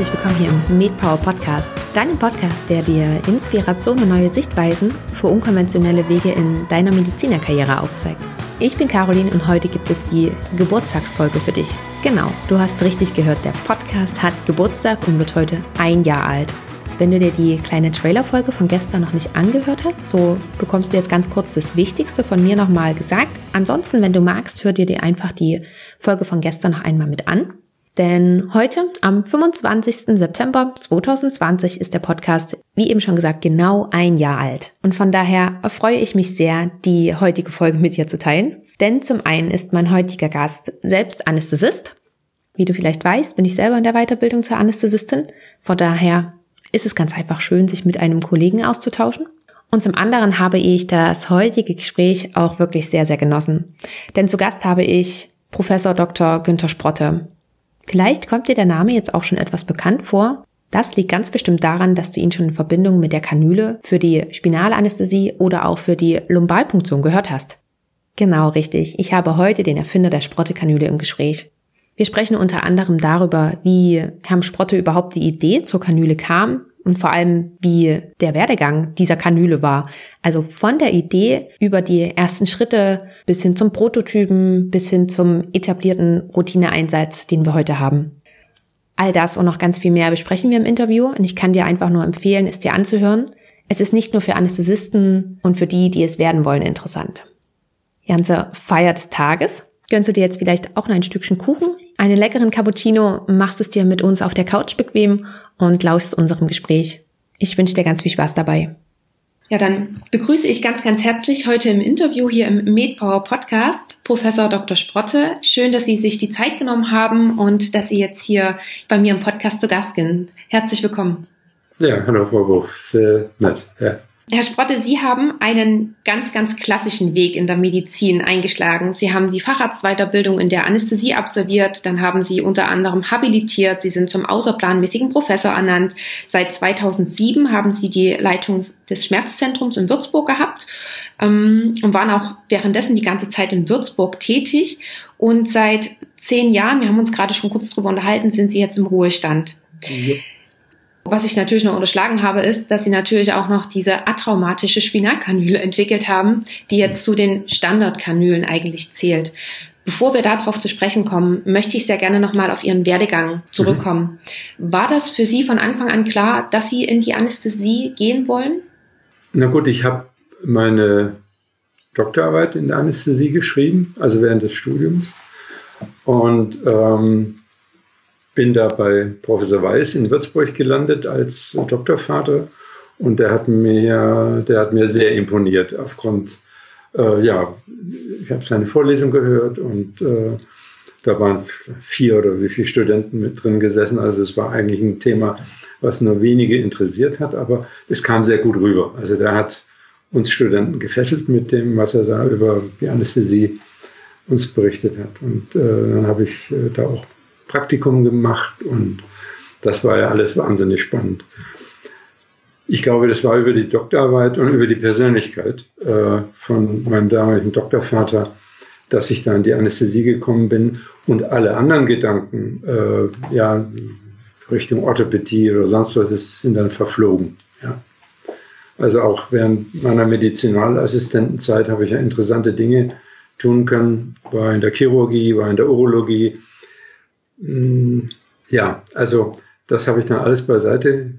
herzlich willkommen hier im MedPower Podcast, deinem Podcast, der dir Inspiration und neue Sichtweisen für unkonventionelle Wege in deiner Medizinerkarriere aufzeigt. Ich bin Caroline und heute gibt es die Geburtstagsfolge für dich. Genau, du hast richtig gehört, der Podcast hat Geburtstag und wird heute ein Jahr alt. Wenn du dir die kleine Trailerfolge von gestern noch nicht angehört hast, so bekommst du jetzt ganz kurz das Wichtigste von mir nochmal gesagt. Ansonsten, wenn du magst, hör dir dir einfach die Folge von gestern noch einmal mit an. Denn heute, am 25. September 2020, ist der Podcast, wie eben schon gesagt, genau ein Jahr alt. Und von daher freue ich mich sehr, die heutige Folge mit dir zu teilen. Denn zum einen ist mein heutiger Gast selbst Anästhesist. Wie du vielleicht weißt, bin ich selber in der Weiterbildung zur Anästhesistin. Von daher ist es ganz einfach schön, sich mit einem Kollegen auszutauschen. Und zum anderen habe ich das heutige Gespräch auch wirklich sehr, sehr genossen. Denn zu Gast habe ich Professor Dr. Günther Sprotte. Vielleicht kommt dir der Name jetzt auch schon etwas bekannt vor. Das liegt ganz bestimmt daran, dass du ihn schon in Verbindung mit der Kanüle für die Spinalanästhesie oder auch für die Lumbalpunktion gehört hast. Genau richtig. Ich habe heute den Erfinder der Sprotte-Kanüle im Gespräch. Wir sprechen unter anderem darüber, wie Herrn Sprotte überhaupt die Idee zur Kanüle kam und vor allem, wie der Werdegang dieser Kanüle war. Also von der Idee über die ersten Schritte bis hin zum Prototypen, bis hin zum etablierten Routineeinsatz, den wir heute haben. All das und noch ganz viel mehr besprechen wir im Interview und ich kann dir einfach nur empfehlen, es dir anzuhören. Es ist nicht nur für Anästhesisten und für die, die es werden wollen, interessant. Ganze Feier des Tages gönnst du dir jetzt vielleicht auch noch ein Stückchen Kuchen, einen leckeren Cappuccino, machst es dir mit uns auf der Couch bequem und lauschst unserem Gespräch. Ich wünsche dir ganz viel Spaß dabei. Ja, dann begrüße ich ganz, ganz herzlich heute im Interview hier im MedPower Podcast Professor Dr. Sprotte. Schön, dass Sie sich die Zeit genommen haben und dass Sie jetzt hier bei mir im Podcast zu Gast sind. Herzlich willkommen. Ja, hallo Frau Buch. Sehr nett. Ja. Herr Sprotte, Sie haben einen ganz, ganz klassischen Weg in der Medizin eingeschlagen. Sie haben die Facharztweiterbildung in der Anästhesie absolviert, dann haben Sie unter anderem habilitiert, Sie sind zum außerplanmäßigen Professor ernannt. Seit 2007 haben Sie die Leitung des Schmerzzentrums in Würzburg gehabt ähm, und waren auch währenddessen die ganze Zeit in Würzburg tätig. Und seit zehn Jahren, wir haben uns gerade schon kurz drüber unterhalten, sind Sie jetzt im Ruhestand. Ja. Was ich natürlich noch unterschlagen habe, ist, dass sie natürlich auch noch diese atraumatische Spinalkanüle entwickelt haben, die jetzt zu den Standardkanülen eigentlich zählt. Bevor wir darauf zu sprechen kommen, möchte ich sehr gerne nochmal auf Ihren Werdegang zurückkommen. Mhm. War das für Sie von Anfang an klar, dass Sie in die Anästhesie gehen wollen? Na gut, ich habe meine Doktorarbeit in der Anästhesie geschrieben, also während des Studiums. Und ähm, bin da bei Professor Weiß in Würzburg gelandet als Doktorvater und der hat mir, der hat mir sehr imponiert aufgrund, äh, ja, ich habe seine Vorlesung gehört und äh, da waren vier oder wie viele Studenten mit drin gesessen. Also es war eigentlich ein Thema, was nur wenige interessiert hat, aber es kam sehr gut rüber. Also der hat uns Studenten gefesselt mit dem, was er sah über die Anästhesie uns berichtet hat. Und äh, dann habe ich äh, da auch Praktikum gemacht und das war ja alles wahnsinnig spannend. Ich glaube, das war über die Doktorarbeit und über die Persönlichkeit äh, von meinem damaligen Doktorvater, dass ich da in die Anästhesie gekommen bin und alle anderen Gedanken, äh, ja, Richtung Orthopädie oder sonst was, sind dann verflogen. Ja. Also auch während meiner Medizinalassistentenzeit habe ich ja interessante Dinge tun können, war in der Chirurgie, war in der Urologie, ja, also das habe ich dann alles beiseite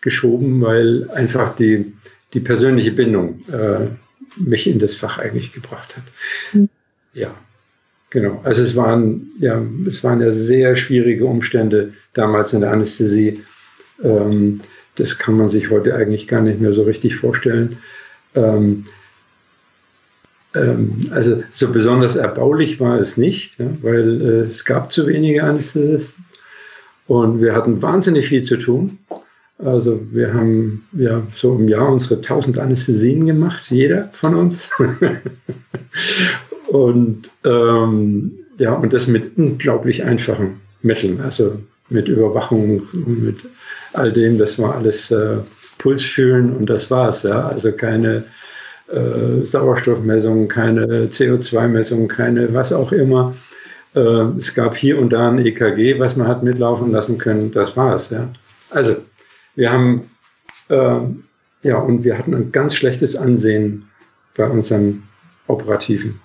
geschoben, weil einfach die, die persönliche Bindung äh, mich in das Fach eigentlich gebracht hat. Mhm. Ja, genau. Also es waren ja, es waren ja sehr schwierige Umstände damals in der Anästhesie. Ähm, das kann man sich heute eigentlich gar nicht mehr so richtig vorstellen. Ähm, ähm, also so besonders erbaulich war es nicht, weil äh, es gab zu wenige Anästhesisten und wir hatten wahnsinnig viel zu tun. Also wir haben ja so im Jahr unsere 1000 Anästhesien gemacht, jeder von uns. und ähm, ja, und das mit unglaublich einfachen Mitteln, also mit Überwachung, mit all dem, das war alles äh, Puls fühlen und das war's, ja. Also keine äh, Sauerstoffmessungen, keine CO2-Messungen, keine was auch immer. Äh, es gab hier und da ein EKG, was man hat mitlaufen lassen können. Das war's. Ja. Also wir haben äh, ja und wir hatten ein ganz schlechtes Ansehen bei unseren operativen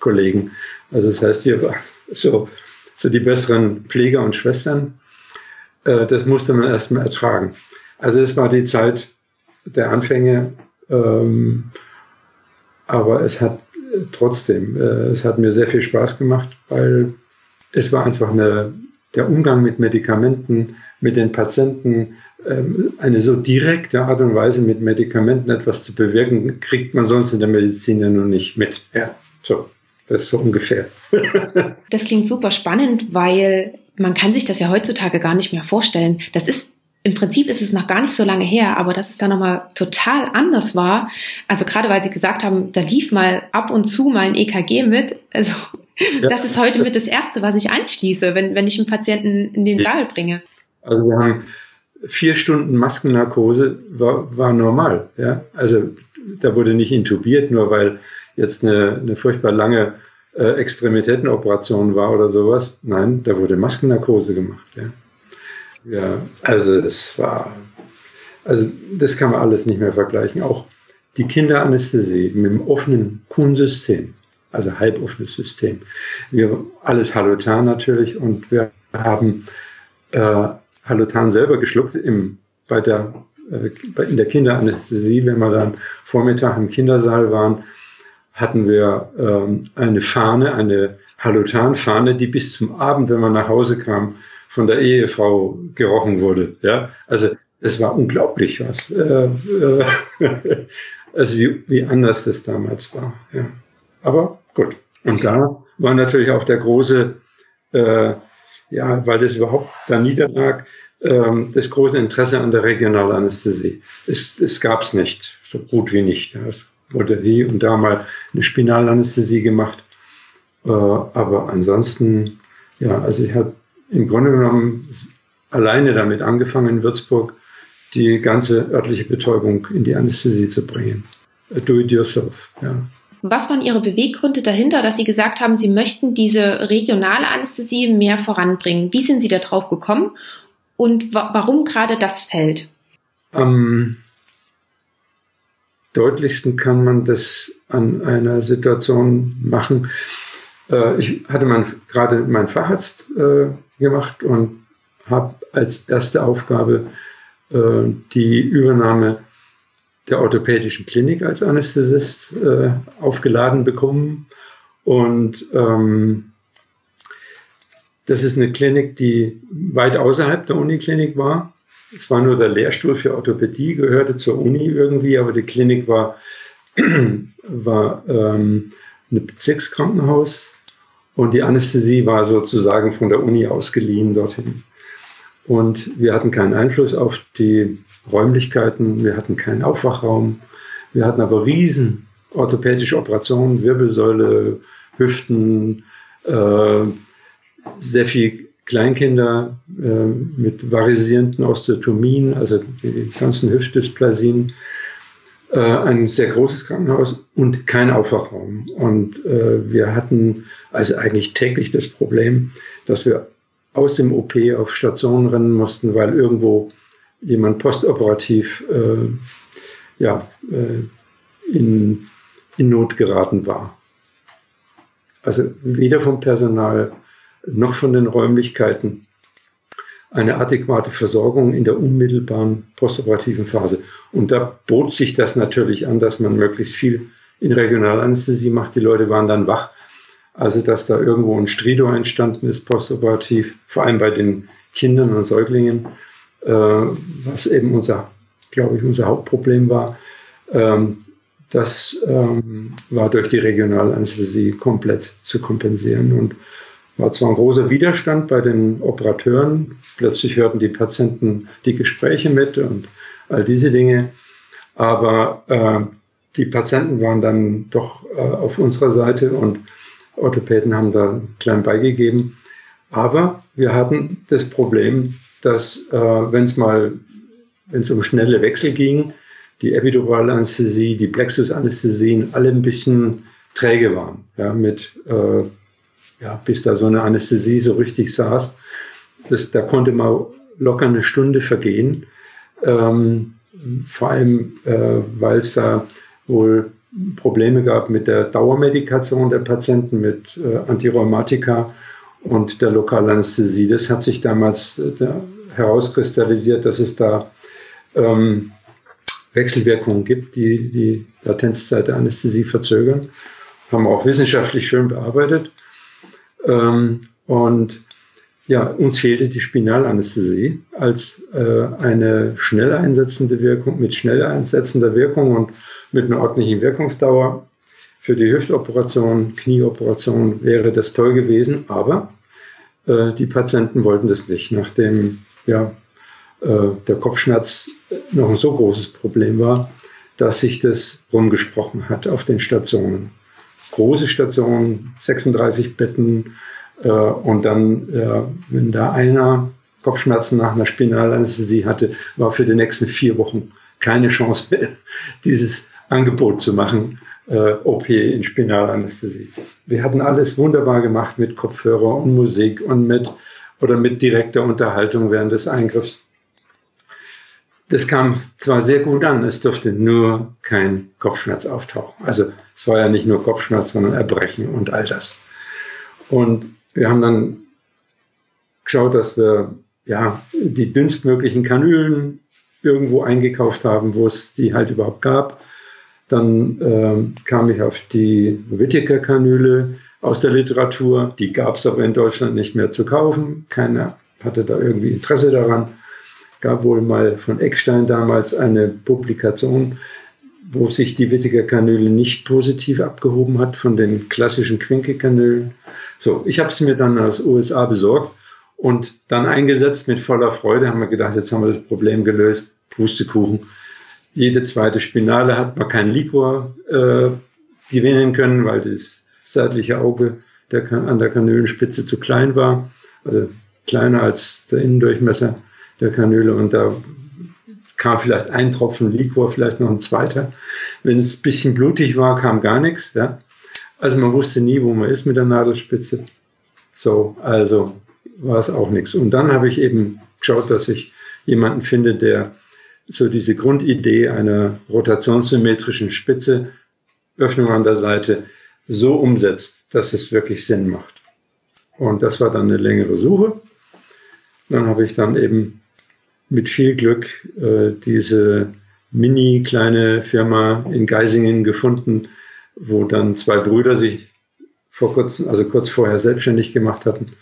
Kollegen. Also das heißt, wir waren so, so die besseren Pfleger und Schwestern. Äh, das musste man erstmal ertragen. Also es war die Zeit der Anfänge, ähm, aber es hat trotzdem, äh, es hat mir sehr viel Spaß gemacht, weil es war einfach eine, der Umgang mit Medikamenten, mit den Patienten, ähm, eine so direkte Art und Weise mit Medikamenten etwas zu bewirken, kriegt man sonst in der Medizin ja nur nicht mit. Ja, so, das ist so ungefähr. das klingt super spannend, weil man kann sich das ja heutzutage gar nicht mehr vorstellen. Das ist im Prinzip ist es noch gar nicht so lange her, aber dass es da nochmal total anders war. Also gerade weil Sie gesagt haben, da lief mal ab und zu mal ein EKG mit. Also ja. das ist heute mit das Erste, was ich anschließe, wenn, wenn ich einen Patienten in den Saal bringe. Also wir haben vier Stunden Maskennarkose war, war normal. Ja? Also da wurde nicht intubiert, nur weil jetzt eine, eine furchtbar lange äh, Extremitätenoperation war oder sowas. Nein, da wurde Maskennarkose gemacht. Ja? Ja, also es war, also das kann man alles nicht mehr vergleichen. Auch die Kinderanästhesie mit dem offenen Kuhnsystem, also halboffenes System. Wir alles Halotan natürlich und wir haben äh, Halotan selber geschluckt im, bei der, äh, in der Kinderanästhesie, wenn wir dann Vormittag im Kindersaal waren, hatten wir ähm, eine Fahne, eine Halotan-Fahne, die bis zum Abend, wenn man nach Hause kam, von der Ehefrau gerochen wurde. Ja, also es war unglaublich was, äh, äh, also wie, wie anders das damals war. Ja. Aber gut. Und da war natürlich auch der große, äh, ja, weil das überhaupt da niederlag, ähm, das große Interesse an der Regionalanästhesie. Es, es gab es nicht, so gut wie nicht. Es wurde hier und da mal eine Spinalanästhesie gemacht. Äh, aber ansonsten, ja, also ich habe im Grunde genommen alleine damit angefangen, in Würzburg die ganze örtliche Betäubung in die Anästhesie zu bringen. Do it yourself, ja. Was waren Ihre Beweggründe dahinter, dass Sie gesagt haben, Sie möchten diese regionale Anästhesie mehr voranbringen? Wie sind Sie da drauf gekommen und wa warum gerade das Feld? Am deutlichsten kann man das an einer Situation machen. Äh, ich hatte mein, gerade meinen Facharzt äh, gemacht und habe als erste Aufgabe äh, die Übernahme der orthopädischen Klinik als Anästhesist äh, aufgeladen bekommen. Und ähm, das ist eine Klinik, die weit außerhalb der Uniklinik war. Es war nur der Lehrstuhl für Orthopädie, gehörte zur Uni irgendwie, aber die Klinik war, war ähm, ein Bezirkskrankenhaus und die Anästhesie war sozusagen von der Uni ausgeliehen dorthin. Und wir hatten keinen Einfluss auf die Räumlichkeiten, wir hatten keinen Aufwachraum, wir hatten aber riesen orthopädische Operationen, Wirbelsäule, Hüften, äh, sehr viel Kleinkinder äh, mit varisierenden Osteotomien, also die ganzen Hüftdysplasien, äh, ein sehr großes Krankenhaus und kein Aufwachraum. Und äh, wir hatten also eigentlich täglich das Problem, dass wir aus dem OP auf Station rennen mussten, weil irgendwo jemand postoperativ äh, ja, äh, in, in Not geraten war. Also weder vom Personal noch von den Räumlichkeiten eine adäquate Versorgung in der unmittelbaren postoperativen Phase. Und da bot sich das natürlich an, dass man möglichst viel in Regionalanästhesie macht. Die Leute waren dann wach. Also, dass da irgendwo ein Stridor entstanden ist postoperativ, vor allem bei den Kindern und Säuglingen, äh, was eben unser, glaube ich, unser Hauptproblem war. Ähm, das ähm, war durch die Regionalanästhesie komplett zu kompensieren. Und war zwar ein großer Widerstand bei den Operateuren, plötzlich hörten die Patienten die Gespräche mit und all diese Dinge, aber äh, die Patienten waren dann doch äh, auf unserer Seite und Orthopäden haben da klein beigegeben. Aber wir hatten das Problem, dass äh, wenn es mal, wenn es um schnelle Wechsel ging, die Epiduralanästhesie, die Plexusanästhesien alle ein bisschen träge waren, ja, mit äh, ja, bis da so eine Anästhesie so richtig saß, das, da konnte mal locker eine Stunde vergehen. Ähm, vor allem, äh, weil es da wohl Probleme gab mit der Dauermedikation der Patienten, mit äh, Antirheumatika und der Lokalanästhesie. Das hat sich damals äh, da herauskristallisiert, dass es da ähm, Wechselwirkungen gibt, die die Latenzzeit der Anästhesie verzögern. Haben wir auch wissenschaftlich schön bearbeitet. Ähm, und ja, uns fehlte die Spinalanästhesie als äh, eine schnell einsetzende Wirkung, mit schnell einsetzender Wirkung und mit einer ordentlichen Wirkungsdauer. Für die Hüftoperation, Knieoperation wäre das toll gewesen, aber äh, die Patienten wollten das nicht, nachdem ja, äh, der Kopfschmerz noch ein so großes Problem war, dass sich das rumgesprochen hat auf den Stationen. Große Stationen, 36 Betten, äh, und dann, äh, wenn da einer Kopfschmerzen nach einer Spinalanästhesie hatte, war für die nächsten vier Wochen keine Chance mehr, dieses Angebot zu machen, äh, OP in Spinalanästhesie. Wir hatten alles wunderbar gemacht mit Kopfhörer und Musik und mit oder mit direkter Unterhaltung während des Eingriffs. Das kam zwar sehr gut an, es durfte nur kein Kopfschmerz auftauchen. Also es war ja nicht nur Kopfschmerz, sondern Erbrechen und all das. Und wir haben dann geschaut, dass wir ja, die dünnstmöglichen Kanülen irgendwo eingekauft haben, wo es die halt überhaupt gab. Dann äh, kam ich auf die Whittaker-Kanüle aus der Literatur. Die gab es aber in Deutschland nicht mehr zu kaufen. Keiner hatte da irgendwie Interesse daran. Gab wohl mal von Eckstein damals eine Publikation, wo sich die Whittaker-Kanüle nicht positiv abgehoben hat von den klassischen Quinke-Kanülen. So, ich habe es mir dann aus USA besorgt und dann eingesetzt mit voller Freude. Haben wir gedacht, jetzt haben wir das Problem gelöst. Pustekuchen. Jede zweite Spinale hat man keinen Liquor äh, gewinnen können, weil das seitliche Auge der, an der Kanülenspitze zu klein war. Also kleiner als der Innendurchmesser der Kanüle und da kam vielleicht ein Tropfen Liquor, vielleicht noch ein zweiter. Wenn es ein bisschen blutig war, kam gar nichts. Ja. Also man wusste nie, wo man ist mit der Nadelspitze. So, also war es auch nichts. Und dann habe ich eben geschaut, dass ich jemanden finde, der so diese Grundidee einer rotationssymmetrischen Spitze, Öffnung an der Seite, so umsetzt, dass es wirklich Sinn macht. Und das war dann eine längere Suche. Dann habe ich dann eben mit viel Glück äh, diese mini kleine Firma in Geisingen gefunden, wo dann zwei Brüder sich vor kurzem, also kurz vorher selbstständig gemacht hatten.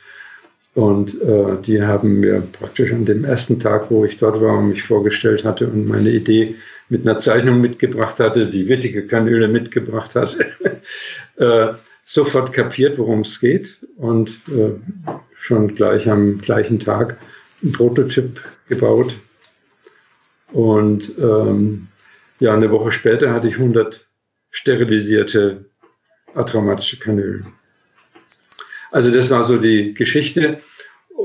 Und äh, die haben mir praktisch an dem ersten Tag, wo ich dort war und mich vorgestellt hatte und meine Idee mit einer Zeichnung mitgebracht hatte, die wittige Kanüle mitgebracht hatte, äh, sofort kapiert, worum es geht und äh, schon gleich am gleichen Tag einen Prototyp gebaut. Und ähm, ja, eine Woche später hatte ich 100 sterilisierte atraumatische Kanülen. Also das war so die Geschichte.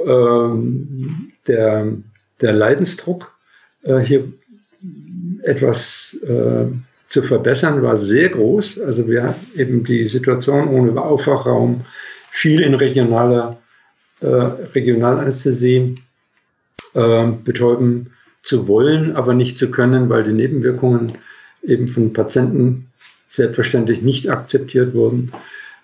Ähm, der, der Leidensdruck äh, hier etwas äh, zu verbessern war sehr groß. Also wir hatten eben die Situation ohne Aufwachraum, viel in regionaler äh, Regionalanästhesie äh, betäuben zu wollen, aber nicht zu können, weil die Nebenwirkungen eben von Patienten selbstverständlich nicht akzeptiert wurden.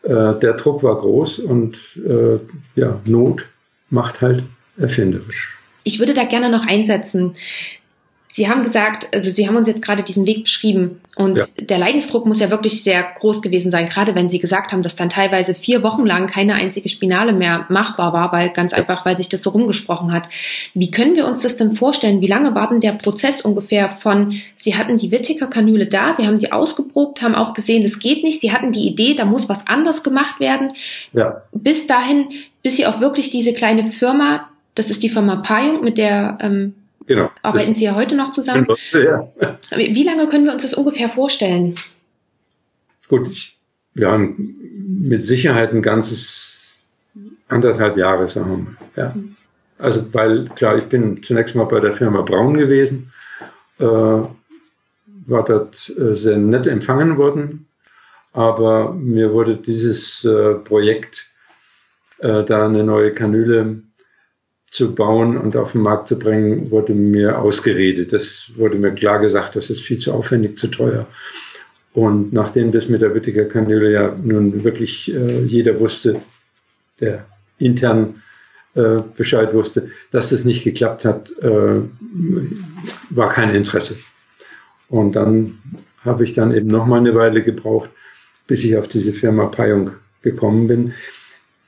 Äh, der Druck war groß und äh, ja, Not macht halt erfinderisch. Ich würde da gerne noch einsetzen. Sie haben gesagt, also Sie haben uns jetzt gerade diesen Weg beschrieben und ja. der Leidensdruck muss ja wirklich sehr groß gewesen sein, gerade wenn Sie gesagt haben, dass dann teilweise vier Wochen lang keine einzige Spinale mehr machbar war, weil ganz einfach, weil sich das so rumgesprochen hat. Wie können wir uns das denn vorstellen? Wie lange war denn der Prozess ungefähr von, Sie hatten die Whittaker-Kanüle da, Sie haben die ausgeprobt, haben auch gesehen, das geht nicht, Sie hatten die Idee, da muss was anders gemacht werden, ja. bis dahin, bis Sie auch wirklich diese kleine Firma, das ist die Firma Payung, mit der ähm, Genau. Arbeiten Sie ja heute noch zusammen? Ja. Wie lange können wir uns das ungefähr vorstellen? Gut, ich, wir haben mit Sicherheit ein ganzes anderthalb Jahre, sagen wir. Ja. Also, weil, klar, ich bin zunächst mal bei der Firma Braun gewesen, äh, war dort äh, sehr nett empfangen worden, aber mir wurde dieses äh, Projekt äh, da eine neue Kanüle zu bauen und auf den Markt zu bringen, wurde mir ausgeredet. Das wurde mir klar gesagt, das ist viel zu aufwendig, zu teuer. Und nachdem das mit der Wittiger Kanüle ja nun wirklich äh, jeder wusste, der intern äh, Bescheid wusste, dass es nicht geklappt hat, äh, war kein Interesse. Und dann habe ich dann eben noch mal eine Weile gebraucht, bis ich auf diese Firma Payung gekommen bin.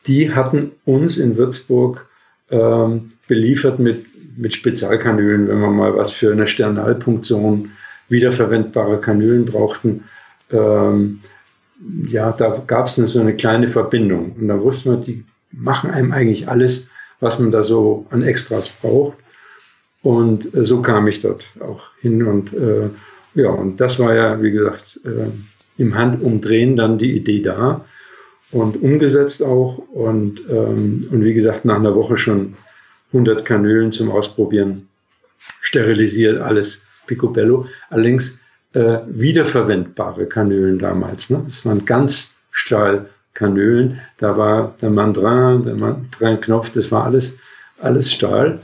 Die hatten uns in Würzburg ähm, beliefert mit, mit Spezialkanülen, wenn wir mal was für eine Sternalpunktion wiederverwendbare Kanülen brauchten. Ähm, ja, da gab es so eine kleine Verbindung. Und da wusste man, die machen einem eigentlich alles, was man da so an Extras braucht. Und äh, so kam ich dort auch hin. Und äh, ja, und das war ja, wie gesagt, äh, im Handumdrehen dann die Idee da und umgesetzt auch. Und, ähm, und wie gesagt, nach einer Woche schon 100 Kanülen zum Ausprobieren, sterilisiert, alles picobello. Allerdings äh, wiederverwendbare Kanülen damals. Ne? Das waren Ganzstahlkanülen. Da war der Mandrin, der Mandrin-Knopf, das war alles, alles Stahl.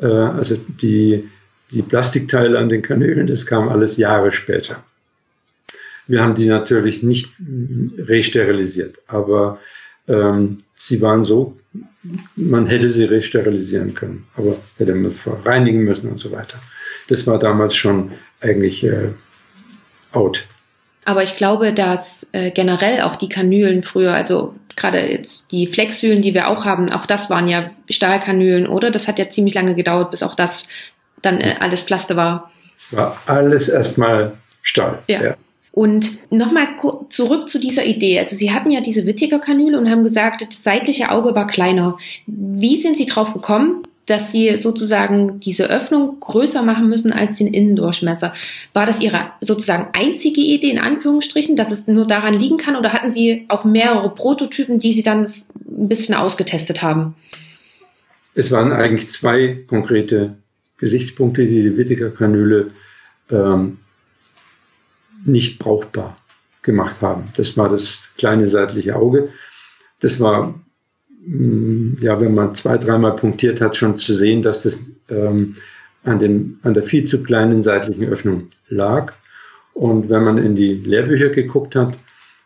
Äh, also die, die Plastikteile an den Kanülen, das kam alles Jahre später. Wir haben die natürlich nicht resterilisiert, aber ähm, sie waren so, man hätte sie resterilisieren können, aber hätte man reinigen müssen und so weiter. Das war damals schon eigentlich äh, out. Aber ich glaube, dass äh, generell auch die Kanülen früher, also gerade jetzt die Flexhülen, die wir auch haben, auch das waren ja Stahlkanülen, oder? Das hat ja ziemlich lange gedauert, bis auch das dann äh, alles Plaste war. War alles erstmal Stahl. Ja. ja. Und nochmal zurück zu dieser Idee. Also Sie hatten ja diese Whittaker-Kanüle und haben gesagt, das seitliche Auge war kleiner. Wie sind Sie drauf gekommen, dass Sie sozusagen diese Öffnung größer machen müssen als den Innendurchmesser? War das Ihre sozusagen einzige Idee in Anführungsstrichen, dass es nur daran liegen kann? Oder hatten Sie auch mehrere Prototypen, die Sie dann ein bisschen ausgetestet haben? Es waren eigentlich zwei konkrete Gesichtspunkte, die die Whittaker-Kanüle ähm, nicht brauchbar gemacht haben. Das war das kleine seitliche Auge. Das war, mm, ja, wenn man zwei, dreimal punktiert hat, schon zu sehen, dass das ähm, an, dem, an der viel zu kleinen seitlichen Öffnung lag. Und wenn man in die Lehrbücher geguckt hat,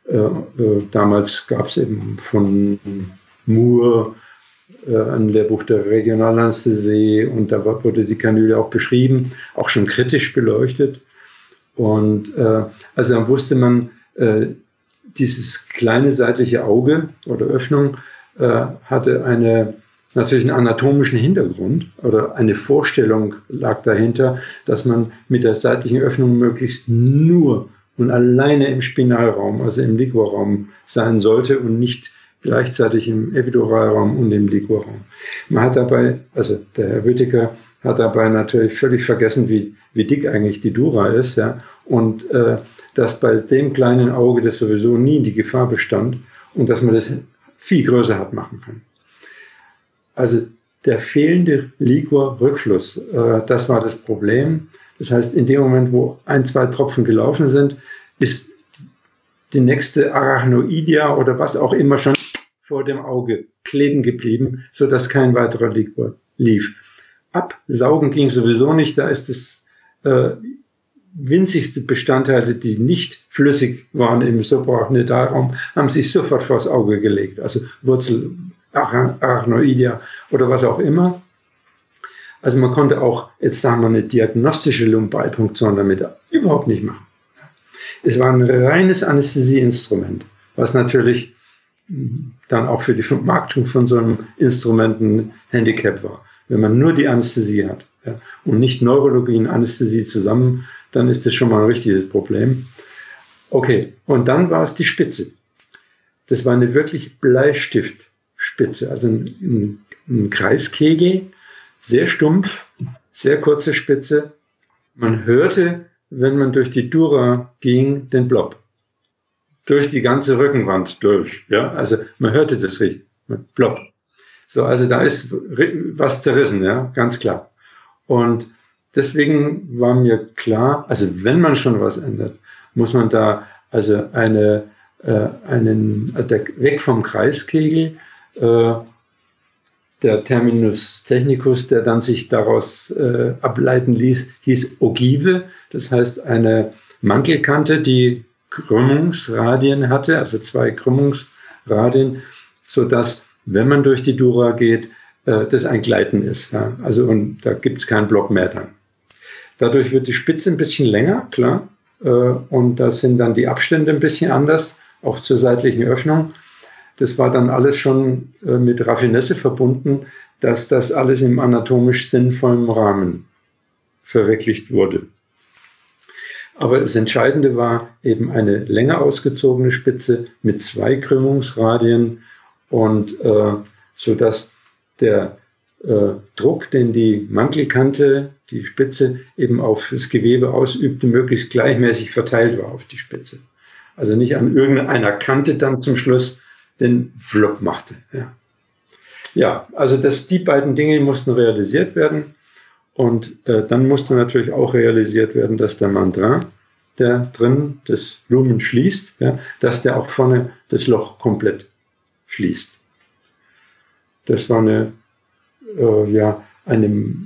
äh, äh, damals gab es eben von Moore äh, ein Lehrbuch der Regionalanästhesie und da wurde die Kanüle auch beschrieben, auch schon kritisch beleuchtet. Und äh, also dann wusste man, äh, dieses kleine seitliche Auge oder Öffnung äh, hatte eine natürlich einen anatomischen Hintergrund oder eine Vorstellung lag dahinter, dass man mit der seitlichen Öffnung möglichst nur und alleine im Spinalraum, also im Liquorraum sein sollte und nicht gleichzeitig im Epiduralraum und im Liquorraum. Man hat dabei, also der Herr Wittiger hat dabei natürlich völlig vergessen, wie, wie dick eigentlich die Dura ist, ja, und äh, dass bei dem kleinen Auge das sowieso nie die Gefahr bestand und dass man das viel größer hat machen können. Also der fehlende Liquor-Rückfluss, äh, das war das Problem. Das heißt, in dem Moment, wo ein, zwei Tropfen gelaufen sind, ist die nächste Arachnoidia oder was auch immer schon vor dem Auge kleben geblieben, so dass kein weiterer Liquor lief. Absaugen ging sowieso nicht, da ist es äh, winzigste Bestandteile, die nicht flüssig waren im Suprachnitalraum, haben sich sofort vors Auge gelegt. Also Wurzel, Arachnoidea oder was auch immer. Also man konnte auch, jetzt sagen wir, eine diagnostische Lumbalpunktion damit überhaupt nicht machen. Es war ein reines Anästhesieinstrument, was natürlich dann auch für die Vermarktung von so einem Instrument ein Handicap war. Wenn man nur die Anästhesie hat ja, und nicht Neurologie und Anästhesie zusammen, dann ist das schon mal ein richtiges Problem. Okay, und dann war es die Spitze. Das war eine wirklich Bleistiftspitze, also ein, ein, ein Kreiskegel, sehr stumpf, sehr kurze Spitze. Man hörte, wenn man durch die Dura ging, den Blob. Durch die ganze Rückenwand durch. Ja, also man hörte das richtig. Blob. So, also da ist was zerrissen, ja, ganz klar. Und deswegen war mir klar, also wenn man schon was ändert, muss man da also eine, äh, einen, also der, weg vom Kreiskegel, Äh, der Terminus technicus, der dann sich daraus äh, ableiten ließ, hieß Ogive, das heißt eine Mankelkante, die Krümmungsradien hatte, also zwei Krümmungsradien, so dass, wenn man durch die Dura geht, äh, das ein Gleiten ist. Ja. Also und da gibt es keinen Block mehr dann. Dadurch wird die Spitze ein bisschen länger, klar, äh, und da sind dann die Abstände ein bisschen anders, auch zur seitlichen Öffnung. Das war dann alles schon äh, mit Raffinesse verbunden, dass das alles im anatomisch sinnvollen Rahmen verwirklicht wurde. Aber das Entscheidende war eben eine länger ausgezogene Spitze mit zwei Krümmungsradien und äh, so dass der äh, Druck, den die Mantelkante, die Spitze eben auf das Gewebe ausübte, möglichst gleichmäßig verteilt war auf die Spitze. Also nicht an irgendeiner Kante dann zum Schluss den Flop machte. Ja, ja also das, die beiden Dinge mussten realisiert werden. Und äh, dann musste natürlich auch realisiert werden, dass der Mandrin, der drin das Lumen schließt, ja, dass der auch vorne das Loch komplett schließt. Das war eine, äh, ja, eine,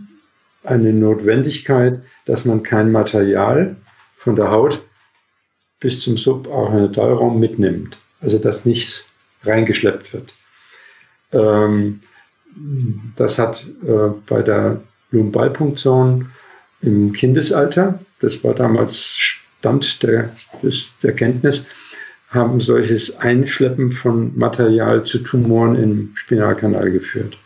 eine Notwendigkeit, dass man kein Material von der Haut bis zum Subarachnoidalraum mitnimmt. Also dass nichts reingeschleppt wird. Ähm, das hat äh, bei der Lumbalpunktion im Kindesalter, das war damals Stand der, des, der Kenntnis, haben solches Einschleppen von Material zu Tumoren im Spinalkanal geführt.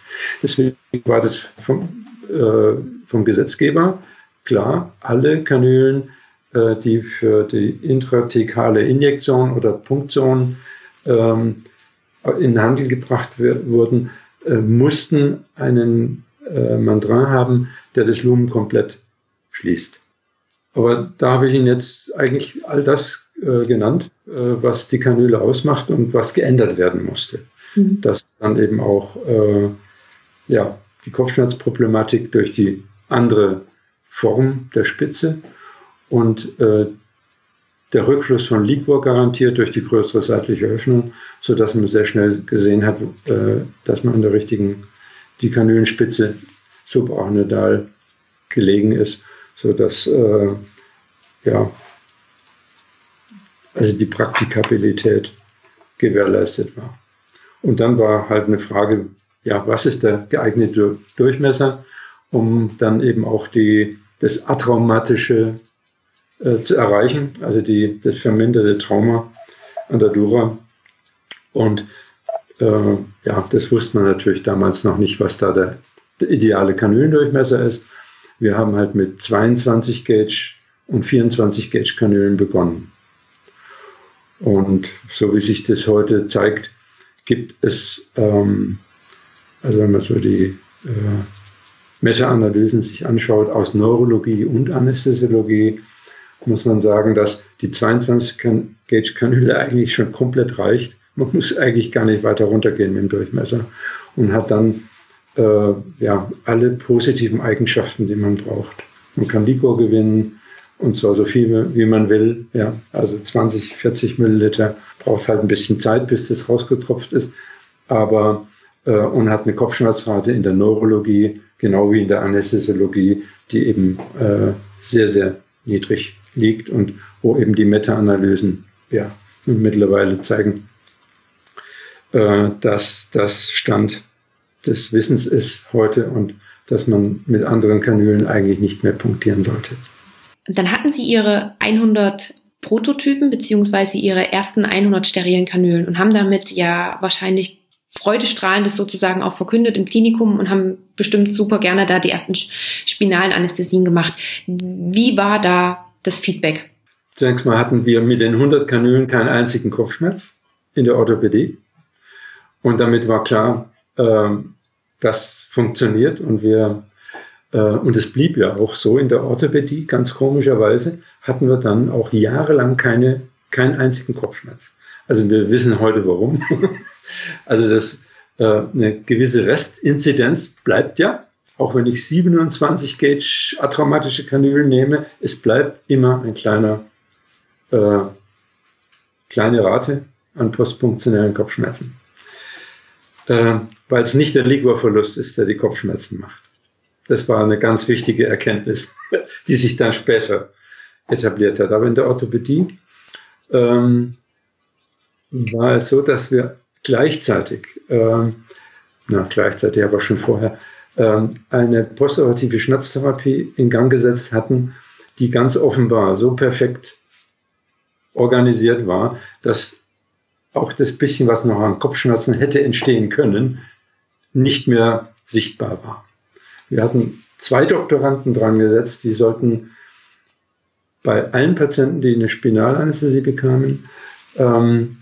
Deswegen war das vom, äh, vom Gesetzgeber klar, alle Kanülen, äh, die für die intrathekale Injektion oder Punktion ähm, in den Handel gebracht wurden, äh, mussten einen äh, Mandrin haben, der das Lumen komplett schließt. Aber da habe ich Ihnen jetzt eigentlich all das äh, genannt, äh, was die Kanüle ausmacht und was geändert werden musste. Mhm. Dass dann eben auch äh, ja, die Kopfschmerzproblematik durch die andere Form der Spitze und äh, der Rückfluss von Liquor garantiert durch die größere seitliche Öffnung, so dass man sehr schnell gesehen hat, äh, dass man an der richtigen, die Kanülenspitze subarachnoidal gelegen ist, so dass äh, ja, also die Praktikabilität gewährleistet war. Und dann war halt eine Frage, ja, was ist der geeignete Durchmesser, um dann eben auch die, das atraumatische äh, zu erreichen, also die, das verminderte Trauma an der Dura. Und äh, ja, das wusste man natürlich damals noch nicht, was da der, der ideale Kanülendurchmesser ist. Wir haben halt mit 22 Gauge und 24 Gauge Kanülen begonnen. Und so wie sich das heute zeigt, gibt es, ähm, also wenn man so die äh, Meta-Analysen sich anschaut aus Neurologie und Anästhesiologie, muss man sagen, dass die 22 Gauge Kanüle eigentlich schon komplett reicht. Man muss eigentlich gar nicht weiter runtergehen mit dem Durchmesser und hat dann äh, ja, alle positiven Eigenschaften, die man braucht. Man kann Liquor gewinnen und zwar so viel, wie man will. Ja, also 20, 40 Milliliter braucht halt ein bisschen Zeit, bis das rausgetropft ist. Aber äh, und hat eine Kopfschmerzrate in der Neurologie, genau wie in der Anästhesiologie, die eben äh, sehr, sehr niedrig liegt und wo eben die Meta-Analysen ja, mittlerweile zeigen, äh, dass das Stand des Wissens ist heute und dass man mit anderen Kanülen eigentlich nicht mehr punktieren sollte. Dann hatten Sie Ihre 100 Prototypen beziehungsweise Ihre ersten 100 sterilen Kanülen und haben damit ja wahrscheinlich freudestrahlendes sozusagen auch verkündet im Klinikum und haben bestimmt super gerne da die ersten spinalen Anästhesien gemacht. Wie war da das Feedback? Zunächst mal hatten wir mit den 100 Kanülen keinen einzigen Kopfschmerz in der Orthopädie. Und damit war klar, äh, das funktioniert und wir und es blieb ja auch so in der Orthopädie, ganz komischerweise, hatten wir dann auch jahrelang keine, keinen einzigen Kopfschmerz. Also wir wissen heute warum. also das, äh, eine gewisse Restinzidenz bleibt ja, auch wenn ich 27 Gauge atraumatische Kanülen nehme, es bleibt immer ein kleiner, äh, kleine Rate an postfunktionellen Kopfschmerzen. äh, weil es nicht der Liquorverlust ist, der die Kopfschmerzen macht. Das war eine ganz wichtige Erkenntnis, die sich dann später etabliert hat. Aber in der Orthopädie ähm, war es so, dass wir gleichzeitig, ähm, na gleichzeitig, aber schon vorher, ähm, eine postoperative Schmerztherapie in Gang gesetzt hatten, die ganz offenbar so perfekt organisiert war, dass auch das bisschen, was noch an Kopfschmerzen hätte entstehen können, nicht mehr sichtbar war. Wir hatten zwei Doktoranden dran gesetzt, die sollten bei allen Patienten, die eine Spinalanästhesie bekamen, ähm,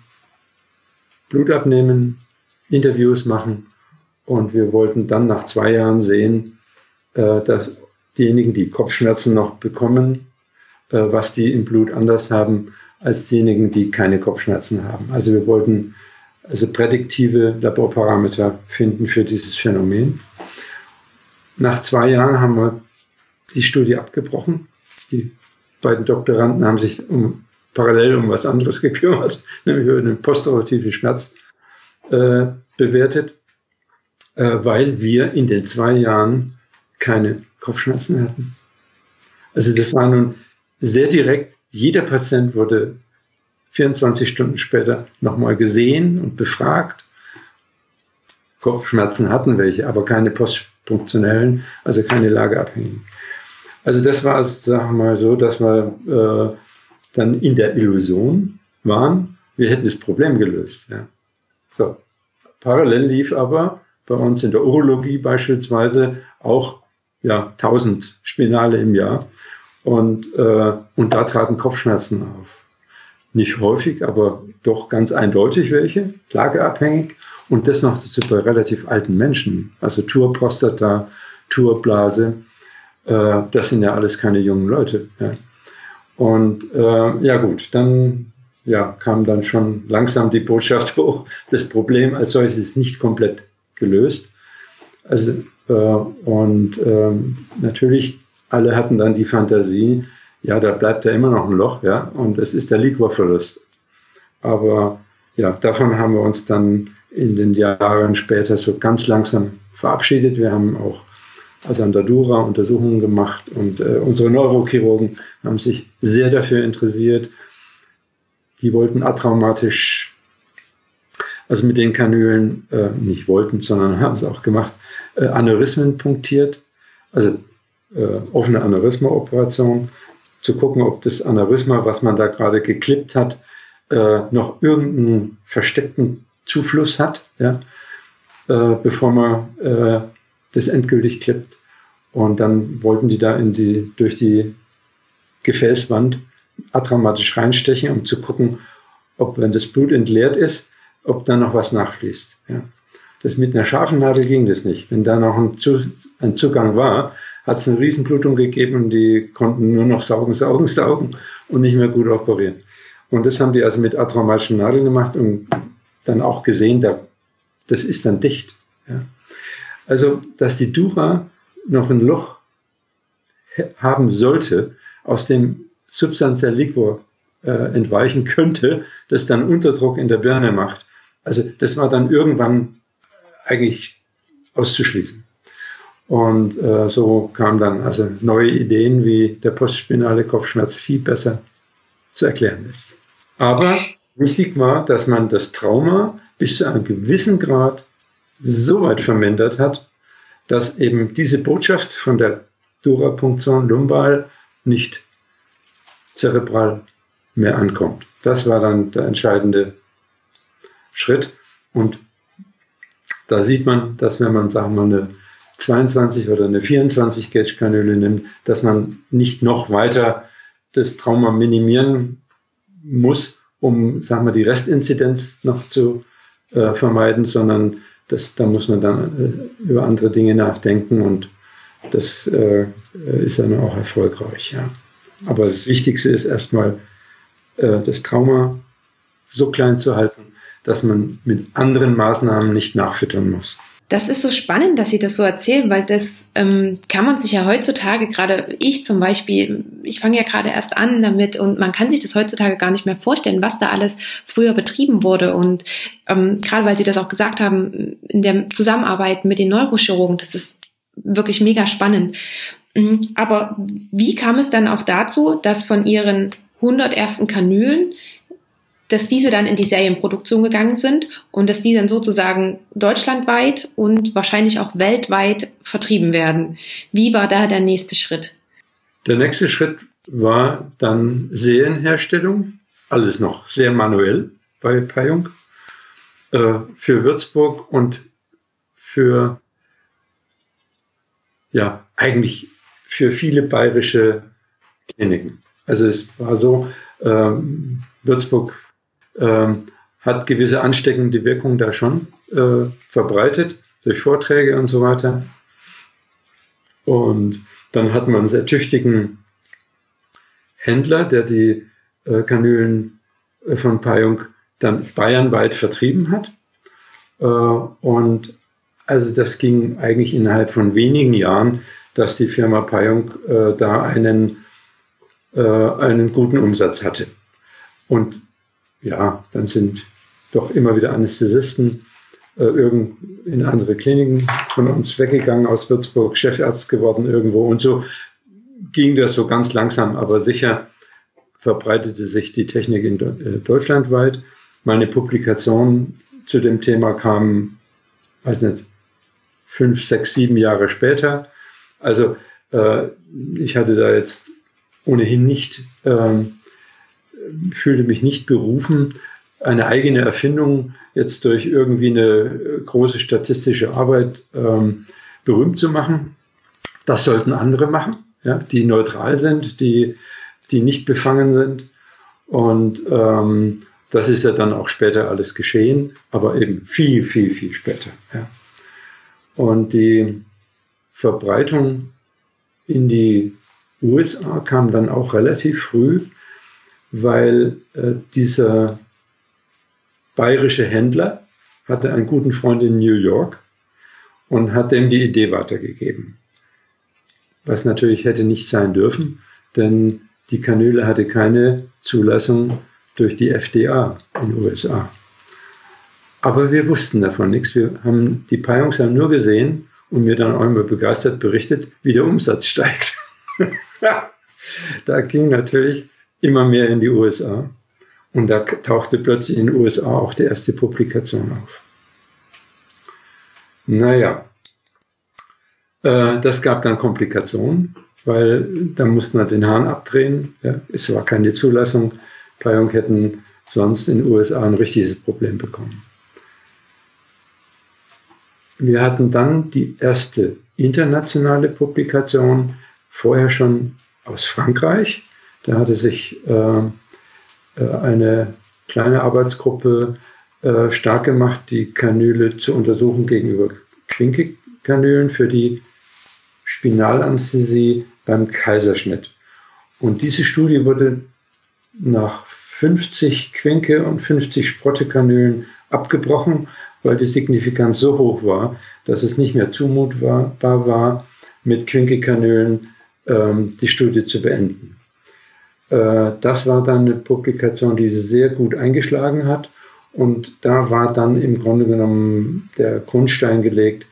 Blut abnehmen, Interviews machen und wir wollten dann nach zwei Jahren sehen, äh, dass diejenigen, die Kopfschmerzen noch bekommen, äh, was die im Blut anders haben als diejenigen, die keine Kopfschmerzen haben. Also wir wollten also prädiktive Laborparameter finden für dieses Phänomen. Nach zwei Jahren haben wir die Studie abgebrochen. Die beiden Doktoranden haben sich um, parallel um was anderes gekümmert, nämlich über den postoperativen Schmerz äh, bewertet, äh, weil wir in den zwei Jahren keine Kopfschmerzen hatten. Also das war nun sehr direkt. Jeder Patient wurde 24 Stunden später nochmal gesehen und befragt. Kopfschmerzen hatten welche, aber keine postfunktionellen, also keine lageabhängigen. Also das war, sagen wir mal so, dass wir äh, dann in der Illusion waren, wir hätten das Problem gelöst. Ja. So. Parallel lief aber bei uns in der Urologie beispielsweise auch ja, 1000 Spinale im Jahr. Und, äh, und da traten Kopfschmerzen auf. Nicht häufig, aber doch ganz eindeutig welche, lageabhängig. Und das noch bei relativ alten Menschen. Also Tourprostata, Tourblase. Äh, das sind ja alles keine jungen Leute. Ja. Und äh, ja gut, dann ja, kam dann schon langsam die Botschaft hoch, das Problem als solches ist nicht komplett gelöst. Also äh, und ähm, natürlich, alle hatten dann die Fantasie, ja, da bleibt ja immer noch ein Loch, ja, und es ist der Liquorverlust. Aber ja, davon haben wir uns dann in den Jahren später so ganz langsam verabschiedet. Wir haben auch also an der Dura Untersuchungen gemacht und äh, unsere Neurochirurgen haben sich sehr dafür interessiert. Die wollten atraumatisch, also mit den Kanülen, äh, nicht wollten, sondern haben es auch gemacht, äh, Aneurysmen punktiert, also äh, offene Aneurysma-Operation, zu gucken, ob das Aneurysma, was man da gerade geklippt hat, äh, noch irgendeinen versteckten Zufluss hat, ja, äh, bevor man äh, das endgültig klippt. Und dann wollten die da in die, durch die Gefäßwand atraumatisch reinstechen, um zu gucken, ob, wenn das Blut entleert ist, ob da noch was nachfließt. Ja. Das mit einer scharfen Nadel ging das nicht. Wenn da noch ein, Zu ein Zugang war, hat es eine Riesenblutung gegeben und die konnten nur noch saugen, saugen, saugen und nicht mehr gut operieren. Und das haben die also mit atraumatischen Nadeln gemacht und dann auch gesehen, da, das ist dann dicht. Ja. Also, dass die Dura noch ein Loch haben sollte, aus dem substanziell Liquor äh, entweichen könnte, das dann Unterdruck in der Birne macht. Also das war dann irgendwann eigentlich auszuschließen. Und äh, so kamen dann also neue Ideen, wie der postspinale Kopfschmerz viel besser zu erklären ist. Aber wichtig war, dass man das Trauma bis zu einem gewissen Grad so weit vermindert hat, dass eben diese Botschaft von der Dura-Punktion lumbal nicht zerebral mehr ankommt. Das war dann der entscheidende Schritt. Und da sieht man, dass wenn man, sagen wir mal, eine 22 oder eine 24 Gauge Kanüle nimmt, dass man nicht noch weiter das Trauma minimieren muss, um, sagen wir, die Restinzidenz noch zu äh, vermeiden, sondern das, da muss man dann äh, über andere Dinge nachdenken und das äh, ist dann auch erfolgreich. Ja. Aber das Wichtigste ist erstmal, äh, das Trauma so klein zu halten, dass man mit anderen Maßnahmen nicht nachfüttern muss. Das ist so spannend, dass Sie das so erzählen, weil das ähm, kann man sich ja heutzutage, gerade ich zum Beispiel, ich fange ja gerade erst an damit und man kann sich das heutzutage gar nicht mehr vorstellen, was da alles früher betrieben wurde. Und ähm, gerade weil Sie das auch gesagt haben, in der Zusammenarbeit mit den Neurochirurgen, das ist wirklich mega spannend. Mhm. Aber wie kam es dann auch dazu, dass von Ihren 100 ersten Kanülen dass diese dann in die Serienproduktion gegangen sind und dass die dann sozusagen deutschlandweit und wahrscheinlich auch weltweit vertrieben werden. Wie war da der nächste Schritt? Der nächste Schritt war dann Serienherstellung, alles noch sehr manuell bei Payung, äh, für Würzburg und für, ja, eigentlich für viele bayerische Kliniken. Also es war so, ähm, Würzburg ähm, hat gewisse ansteckende Wirkung da schon äh, verbreitet durch Vorträge und so weiter. Und dann hat man einen sehr tüchtigen Händler, der die äh, Kanülen äh, von Payung dann bayernweit vertrieben hat. Äh, und also das ging eigentlich innerhalb von wenigen Jahren, dass die Firma Payung äh, da einen, äh, einen guten Umsatz hatte. Und ja, dann sind doch immer wieder Anästhesisten äh, irgend in andere Kliniken von uns weggegangen aus Würzburg, Chefarzt geworden irgendwo und so ging das so ganz langsam, aber sicher verbreitete sich die Technik in äh, Deutschland weit. Meine Publikation zu dem Thema kam, weiß nicht, fünf, sechs, sieben Jahre später. Also äh, ich hatte da jetzt ohnehin nicht ähm, fühlte mich nicht berufen, eine eigene Erfindung jetzt durch irgendwie eine große statistische Arbeit ähm, berühmt zu machen. Das sollten andere machen, ja, die neutral sind, die, die nicht befangen sind. Und ähm, das ist ja dann auch später alles geschehen, aber eben viel, viel, viel später. Ja. Und die Verbreitung in die USA kam dann auch relativ früh weil äh, dieser bayerische Händler hatte einen guten Freund in New York und hat dem die Idee weitergegeben. Was natürlich hätte nicht sein dürfen, denn die Kanüle hatte keine Zulassung durch die FDA in den USA. Aber wir wussten davon nichts. Wir haben die Payungs haben nur gesehen und mir dann auch immer begeistert berichtet, wie der Umsatz steigt. da ging natürlich immer mehr in die USA. Und da tauchte plötzlich in den USA auch die erste Publikation auf. Naja, äh, das gab dann Komplikationen, weil da mussten wir den Hahn abdrehen. Es war keine Zulassung. Payong hätten sonst in den USA ein richtiges Problem bekommen. Wir hatten dann die erste internationale Publikation, vorher schon aus Frankreich, da hatte sich äh, äh, eine kleine Arbeitsgruppe äh, stark gemacht, die Kanüle zu untersuchen gegenüber Quinke-Kanülen für die Spinalanästhesie beim Kaiserschnitt. Und diese Studie wurde nach 50 Quinke- und 50 Sprotte-Kanülen abgebrochen, weil die Signifikanz so hoch war, dass es nicht mehr zumutbar war, mit Quinke-Kanülen ähm, die Studie zu beenden. Äh, das war dann eine Publikation, die sehr gut eingeschlagen hat. Und da war dann im Grunde genommen der Grundstein gelegt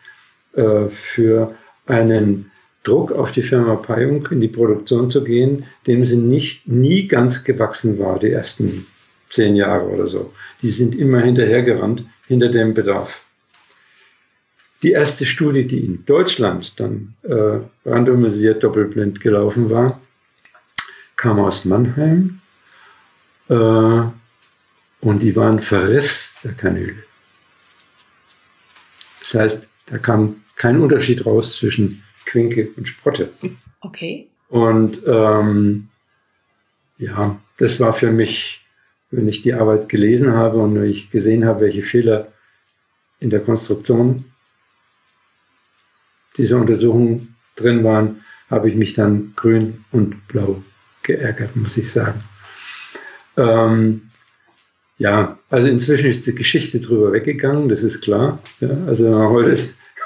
äh, für einen Druck auf die Firma Payung in die Produktion zu gehen, dem sie nicht nie ganz gewachsen war, die ersten zehn Jahre oder so. Die sind immer hinterhergerannt, hinter dem Bedarf. Die erste Studie, die in Deutschland dann äh, randomisiert doppelblind gelaufen war, kam aus Mannheim äh, und die waren Verriss der Kanüle. Das heißt, da kam kein Unterschied raus zwischen Quinke und Sprotte. Okay. Und ähm, ja, das war für mich, wenn ich die Arbeit gelesen habe und wenn ich gesehen habe, welche Fehler in der Konstruktion dieser Untersuchung drin waren, habe ich mich dann grün und blau geärgert, muss ich sagen. Ähm, Ja, also inzwischen ist die Geschichte drüber weggegangen, das ist klar. Ja, also wenn man heute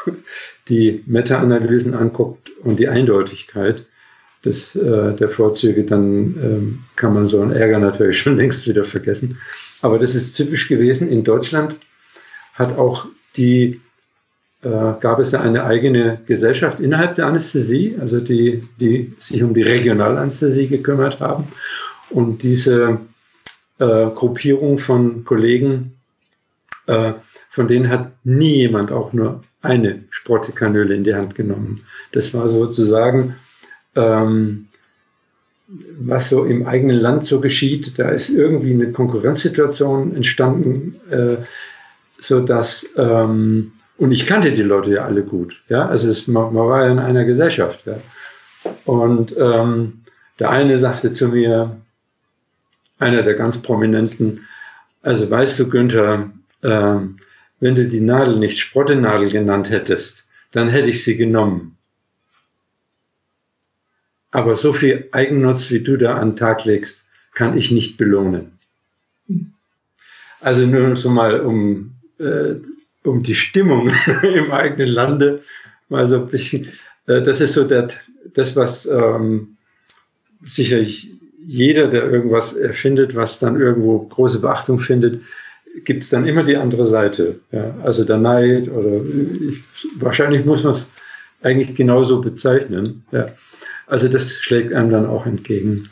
die Meta-Analysen anguckt und die Eindeutigkeit des, äh, der Vorzüge, dann ähm, kann man so einen Ärger natürlich schon längst wieder vergessen. Aber das ist typisch gewesen. In Deutschland hat auch die, gab es ja eine eigene Gesellschaft innerhalb der Anästhesie, also die, die sich um die Regionalanästhesie gekümmert haben. Und diese äh, Gruppierung von Kollegen, äh, von denen hat nie jemand auch nur eine Sprottekanüle in die Hand genommen. Das war sozusagen, ähm, was so im eigenen Land so geschieht. Da ist irgendwie eine Konkurrenzsituation entstanden, äh, so dass ähm, und ich kannte die Leute ja alle gut. Ja, also es, man, man war ja in einer Gesellschaft. Ja. Und ähm, der eine sagte zu mir, einer der ganz prominenten, also weißt du, Günther, äh, wenn du die Nadel nicht Sprottenadel genannt hättest, dann hätte ich sie genommen. Aber so viel Eigennutz, wie du da an den Tag legst, kann ich nicht belohnen. Also nur so mal, um, äh, um die Stimmung im eigenen Lande mal so ein bisschen, äh, das ist so der, das, was ähm, sicherlich jeder, der irgendwas erfindet, was dann irgendwo große Beachtung findet, gibt es dann immer die andere Seite. Ja? Also der Neid oder ich, wahrscheinlich muss man es eigentlich genauso bezeichnen. Ja? Also das schlägt einem dann auch entgegen.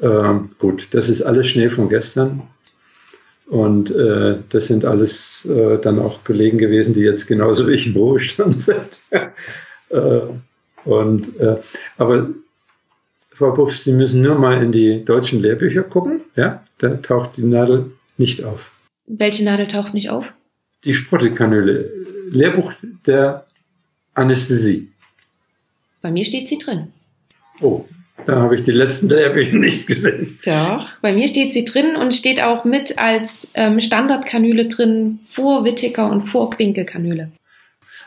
Ähm, gut, das ist alles Schnee von gestern. Und äh, das sind alles äh, dann auch Kollegen gewesen, die jetzt genauso wie ich im Ruhestand sind. äh, und, äh, aber Frau Buff, Sie müssen nur mal in die deutschen Lehrbücher gucken. Ja, da taucht die Nadel nicht auf. Welche Nadel taucht nicht auf? Die Sprottekanüle. Lehrbuch der Anästhesie. Bei mir steht sie drin. Oh, da habe ich die letzten Lehrbücher nicht gesehen. Doch, bei mir steht sie drin und steht auch mit als ähm, Standardkanüle drin vor Whittaker und vor Quinke-Kanüle.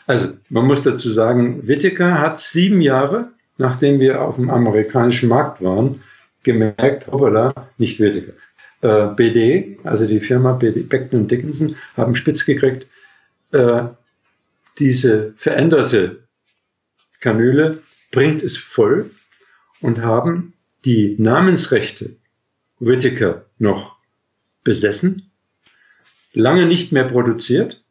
Also, man muss dazu sagen, Whittaker hat sieben Jahre nachdem wir auf dem amerikanischen Markt waren, gemerkt, hoppala, nicht Whittaker. Äh, BD, also die Firma BD, Beckton Dickinson, haben spitz gekriegt, äh, diese veränderte Kanüle bringt es voll und haben die Namensrechte Whittaker noch besessen, lange nicht mehr produziert.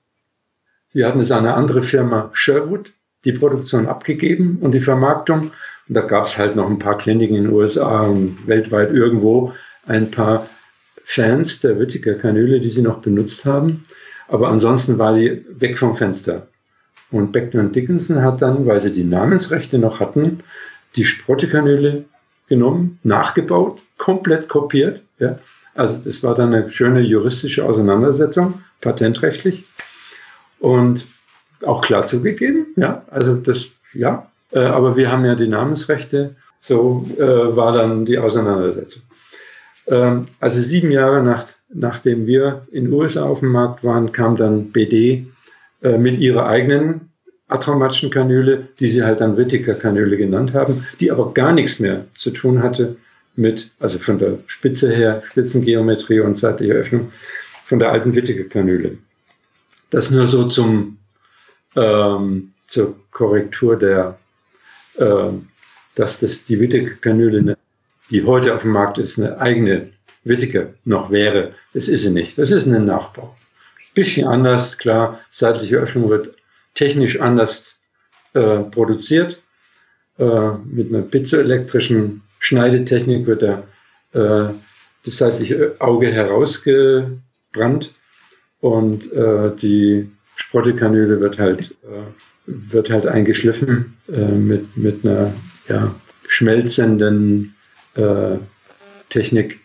Sie hatten es an eine andere Firma Sherwood die Produktion abgegeben und die Vermarktung. Und da gab es halt noch ein paar Kliniken in den USA und weltweit irgendwo ein paar Fans der Whittaker Kanüle, die sie noch benutzt haben. Aber ansonsten war die weg vom Fenster. Und Beckton Dickinson hat dann, weil sie die Namensrechte noch hatten, die Sprottekanüle genommen, nachgebaut, komplett kopiert. Ja. Also das war dann eine schöne juristische Auseinandersetzung, patentrechtlich. Und auch klar zugegeben, ja, also das, ja, äh, aber wir haben ja die Namensrechte, so äh, war dann die Auseinandersetzung. Ähm, also sieben Jahre nach, nachdem wir in USA auf dem Markt waren, kam dann BD äh, mit ihrer eigenen atraumatischen Kanüle, die sie halt dann Whittaker Kanüle genannt haben, die aber gar nichts mehr zu tun hatte mit, also von der Spitze her, Spitzengeometrie und zeitliche Öffnung, von der alten Whittaker Kanüle. Das nur so zum ähm, zur Korrektur der, äh, dass das die Whittaker-Kanüle, die heute auf dem Markt ist, eine eigene Whittaker noch wäre. Das ist sie nicht. Das ist ein Nachbau. Bisschen anders, klar. Seitliche Öffnung wird technisch anders äh, produziert. Äh, mit einer piezoelektrischen Schneidetechnik wird der, äh, das seitliche Auge herausgebrannt und äh, die Sprottekanüle wird halt, äh, wird halt eingeschliffen äh, mit, mit einer ja, schmelzenden äh, Technik,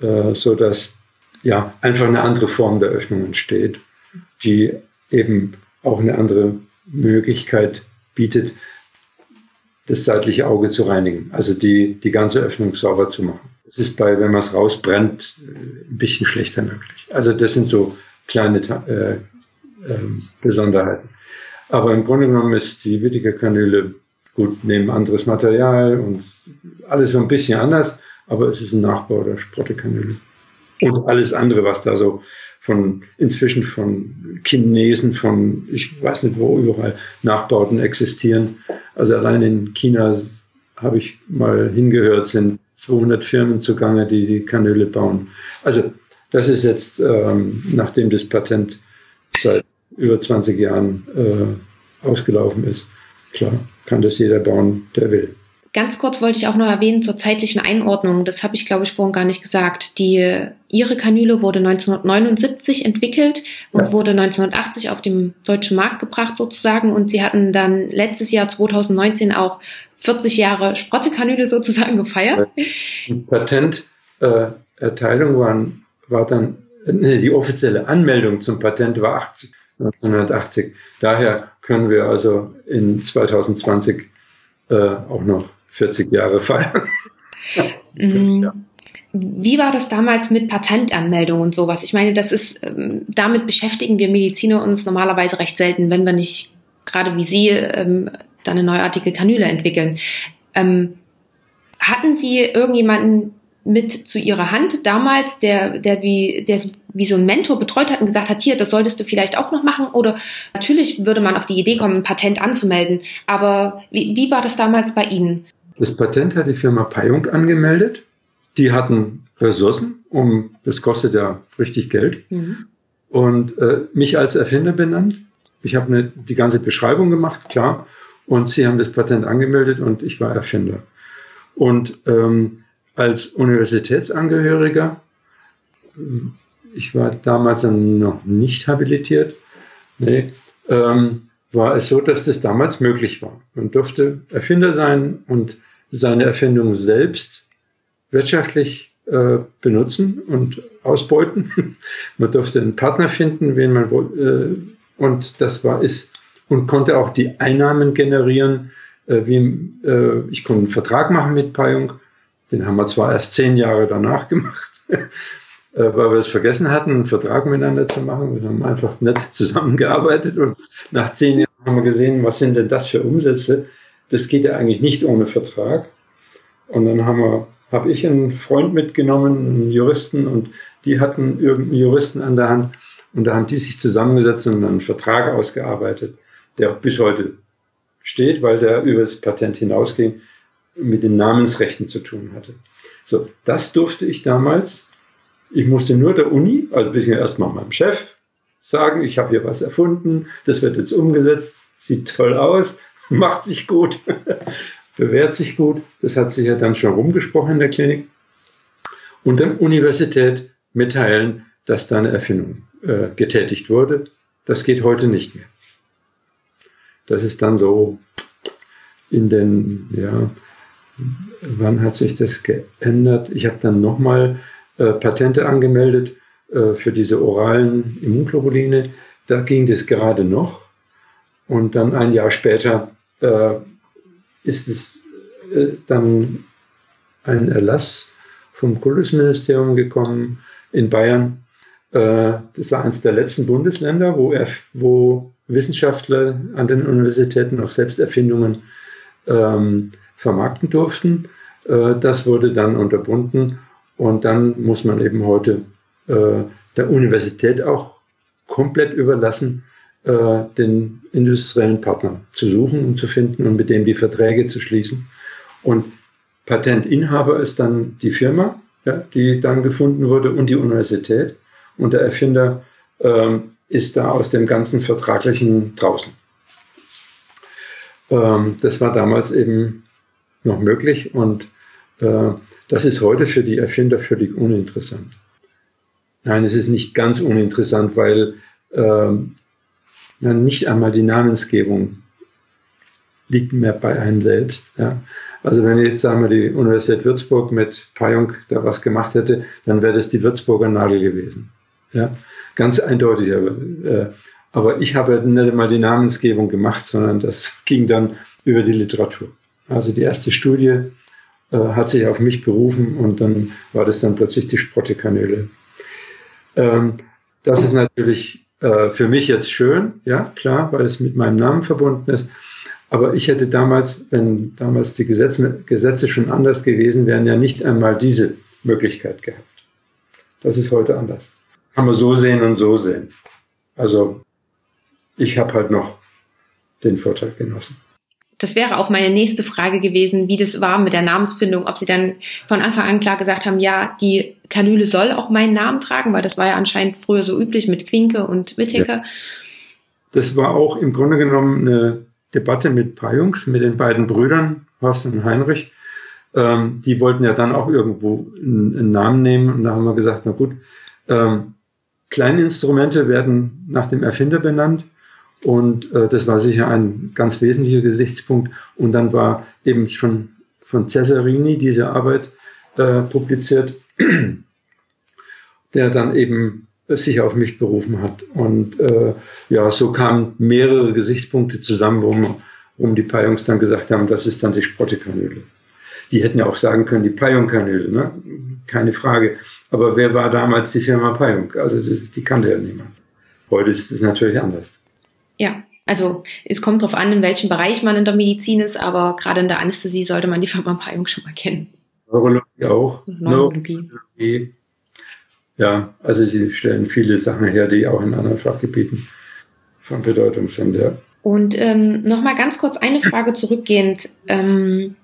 äh, so dass ja einfach eine andere Form der Öffnung entsteht, die eben auch eine andere Möglichkeit bietet, das seitliche Auge zu reinigen, also die, die ganze Öffnung sauber zu machen. Das ist bei, wenn man es rausbrennt, ein bisschen schlechter möglich. Also das sind so kleine äh, ähm, Besonderheiten. Aber im Grunde genommen ist die Whittaker Kanüle gut, nehmen anderes Material und alles so ein bisschen anders, aber es ist ein Nachbau der Sprottekanüle. Und alles andere, was da so von inzwischen von Chinesen, von ich weiß nicht wo überall Nachbauten existieren. Also allein in China habe ich mal hingehört, sind 200 Firmen zugange, die die Kanäle bauen. Also das ist jetzt, ähm, nachdem das Patent seit über 20 Jahren äh, ausgelaufen ist, klar, kann das jeder bauen, der will. Ganz kurz wollte ich auch noch erwähnen zur zeitlichen Einordnung. Das habe ich, glaube ich, vorhin gar nicht gesagt. Die, ihre Kanüle wurde 1979 entwickelt und ja. wurde 1980 auf den deutschen Markt gebracht sozusagen. Und sie hatten dann letztes Jahr 2019 auch 40 Jahre Sprottekanüle sozusagen gefeiert. Die Patenterteilung äh, waren, war dann, nee, die offizielle Anmeldung zum Patent war 80, 1980. Daher können wir also in 2020 äh, auch noch 40 Jahre feiern. Mhm. ja. Wie war das damals mit Patentanmeldung und sowas? Ich meine, das ist, ähm, damit beschäftigen wir Mediziner uns normalerweise recht selten, wenn wir nicht gerade wie Sie ähm, dann eine neuartige Kanüle entwickeln. Ähm, hatten Sie irgendjemanden mit zu Ihrer Hand damals, der, der wie, der wie so ein Mentor betreut hat und gesagt hat, hier, das solltest du vielleicht auch noch machen? Oder natürlich würde man auf die Idee kommen, ein Patent anzumelden. Aber wie, wie war das damals bei Ihnen? Das Patent hat die Firma Payung angemeldet. Die hatten Ressourcen, um, das kostet ja richtig Geld. Mhm. Und äh, mich als Erfinder benannt. Ich habe die ganze Beschreibung gemacht, klar. Und sie haben das Patent angemeldet und ich war Erfinder. Und ähm, als Universitätsangehöriger, ich war damals noch nicht habilitiert, nee, ähm, war es so, dass das damals möglich war. Man durfte Erfinder sein und seine Erfindung selbst wirtschaftlich äh, benutzen und ausbeuten. man durfte einen Partner finden, wen man äh, und das war ist und konnte auch die Einnahmen generieren. Äh, wie, äh, ich konnte einen Vertrag machen mit Payung. Den haben wir zwar erst zehn Jahre danach gemacht, äh, weil wir es vergessen hatten, einen Vertrag miteinander zu machen. Wir haben einfach nett zusammengearbeitet und nach zehn Jahren haben wir gesehen, was sind denn das für Umsätze? Das geht ja eigentlich nicht ohne Vertrag. Und dann haben wir, habe ich einen Freund mitgenommen, einen Juristen, und die hatten irgendeinen Juristen an der Hand. Und da haben die sich zusammengesetzt und einen Vertrag ausgearbeitet der bis heute steht, weil der über das Patent hinausging, mit den Namensrechten zu tun hatte. So, das durfte ich damals. Ich musste nur der Uni, also bis erstmal meinem Chef, sagen, ich habe hier was erfunden, das wird jetzt umgesetzt, sieht toll aus, macht sich gut, bewährt sich gut. Das hat sich ja dann schon rumgesprochen in der Klinik. Und dann Universität mitteilen, dass da eine Erfindung äh, getätigt wurde. Das geht heute nicht mehr. Das ist dann so in den, ja, wann hat sich das geändert? Ich habe dann nochmal äh, Patente angemeldet äh, für diese oralen Immunglobuline. Da ging das gerade noch. Und dann ein Jahr später äh, ist es äh, dann ein Erlass vom Kultusministerium gekommen in Bayern. Äh, das war eines der letzten Bundesländer, wo, er, wo Wissenschaftler an den Universitäten auch Selbsterfindungen ähm, vermarkten durften. Äh, das wurde dann unterbunden und dann muss man eben heute äh, der Universität auch komplett überlassen, äh, den industriellen Partner zu suchen und zu finden und mit dem die Verträge zu schließen. Und Patentinhaber ist dann die Firma, ja, die dann gefunden wurde und die Universität. Und der Erfinder ähm, ist da aus dem ganzen Vertraglichen draußen. Ähm, das war damals eben noch möglich und äh, das ist heute für die Erfinder völlig uninteressant. Nein, es ist nicht ganz uninteressant, weil ähm, dann nicht einmal die Namensgebung liegt mehr bei einem selbst. Ja. Also wenn jetzt sagen wir die Universität Würzburg mit Payung da was gemacht hätte, dann wäre das die Würzburger Nadel gewesen. Ja. Ganz eindeutig. Aber, äh, aber ich habe nicht einmal die Namensgebung gemacht, sondern das ging dann über die Literatur. Also die erste Studie äh, hat sich auf mich berufen und dann war das dann plötzlich die Sprottekanäle. Ähm, das ist natürlich äh, für mich jetzt schön, ja klar, weil es mit meinem Namen verbunden ist. Aber ich hätte damals, wenn damals die Gesetze, Gesetze schon anders gewesen wären, ja nicht einmal diese Möglichkeit gehabt. Das ist heute anders. Kann man so sehen und so sehen. Also ich habe halt noch den Vorteil genossen. Das wäre auch meine nächste Frage gewesen, wie das war mit der Namensfindung, ob Sie dann von Anfang an klar gesagt haben, ja, die Kanüle soll auch meinen Namen tragen, weil das war ja anscheinend früher so üblich mit Quinke und Whittaker. Ja. Das war auch im Grunde genommen eine Debatte mit Pajungs, mit den beiden Brüdern, Horst und Heinrich. Ähm, die wollten ja dann auch irgendwo einen, einen, Namen nehmen und da haben wir gesagt, na gut, ähm, Kleininstrumente werden nach dem Erfinder benannt und äh, das war sicher ein ganz wesentlicher Gesichtspunkt. Und dann war eben schon von Cesarini diese Arbeit äh, publiziert, der dann eben sich auf mich berufen hat. Und äh, ja, so kamen mehrere Gesichtspunkte zusammen, warum, warum die Payungs dann gesagt haben, das ist dann die Sprottekanüle. Die hätten ja auch sagen können, die Payung-Kanüle, ne? keine Frage. Aber wer war damals die Firma Payung? Also die, die kannte ja niemand. Heute ist es natürlich anders. Ja, also es kommt darauf an, in welchem Bereich man in der Medizin ist, aber gerade in der Anästhesie sollte man die Payung schon mal kennen. Neurologie auch. Neurologie. Neurologie. Ja, also sie stellen viele Sachen her, die auch in anderen Fachgebieten von Bedeutung sind, ja. Und ähm, nochmal ganz kurz eine Frage zurückgehend. Ähm,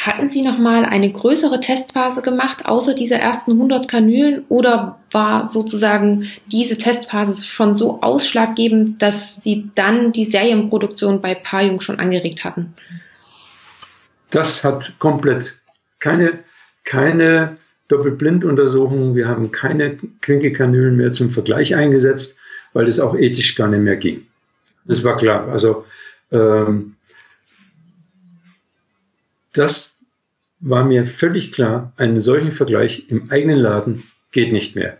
hatten Sie noch mal eine größere Testphase gemacht, außer dieser ersten 100 Kanülen, oder war sozusagen diese Testphase schon so ausschlaggebend, dass Sie dann die Serienproduktion bei Payung schon angeregt hatten? Das hat komplett keine, keine Doppelblinduntersuchungen. Wir haben keine Quinke-Kanülen mehr zum Vergleich eingesetzt, weil das auch ethisch gar nicht mehr ging. Das war klar. Also ähm, das war mir völlig klar, einen solchen Vergleich im eigenen Laden geht nicht mehr.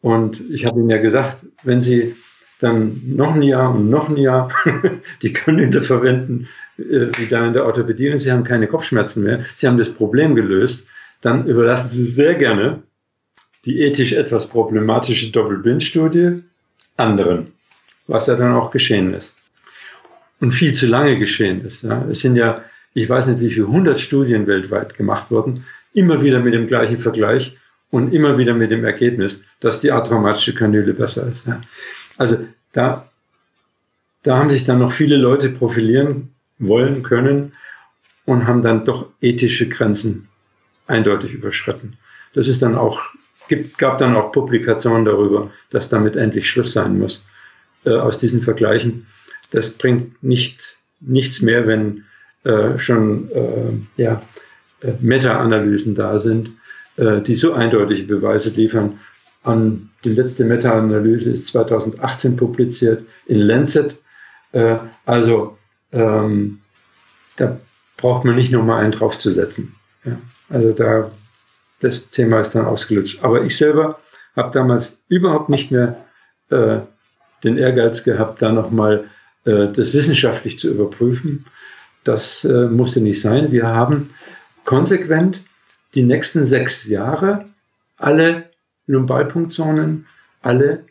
Und ich habe Ihnen ja gesagt, wenn Sie dann noch ein Jahr und noch ein Jahr die Kanüle verwenden, äh, wie da in der Orthopädie, und Sie haben keine Kopfschmerzen mehr, Sie haben das Problem gelöst, dann überlassen Sie sehr gerne die ethisch etwas problematische Doppelblindstudie anderen, was ja dann auch geschehen ist. Und viel zu lange geschehen ist. Ja. Es sind ja ich weiß nicht, wie viele hundert Studien weltweit gemacht wurden, immer wieder mit dem gleichen Vergleich und immer wieder mit dem Ergebnis, dass die atraumatische Kanüle besser ist. Ja. Also da, da haben sich dann noch viele Leute profilieren wollen können und haben dann doch ethische Grenzen eindeutig überschritten. Das ist dann auch, gibt, gab dann auch Publikationen darüber, dass damit endlich Schluss sein muss äh, aus diesen Vergleichen. Das bringt nicht, nichts mehr, wenn äh, schon äh, ja, äh, Meta-Analysen da sind, äh, die so eindeutige Beweise liefern. An die letzte Meta-Analyse ist 2018 publiziert in Lancet. Äh, also ähm, da braucht man nicht nochmal einen draufzusetzen. Ja, also da das Thema ist dann ausgelutscht. Aber ich selber habe damals überhaupt nicht mehr den Ehrgeiz gehabt, da nochmal äh, das wissenschaftlich zu überprüfen, das äh, musste nicht sein. Wir haben konsequent die nächsten sechs Jahre alle Lumbalpunktionen, alle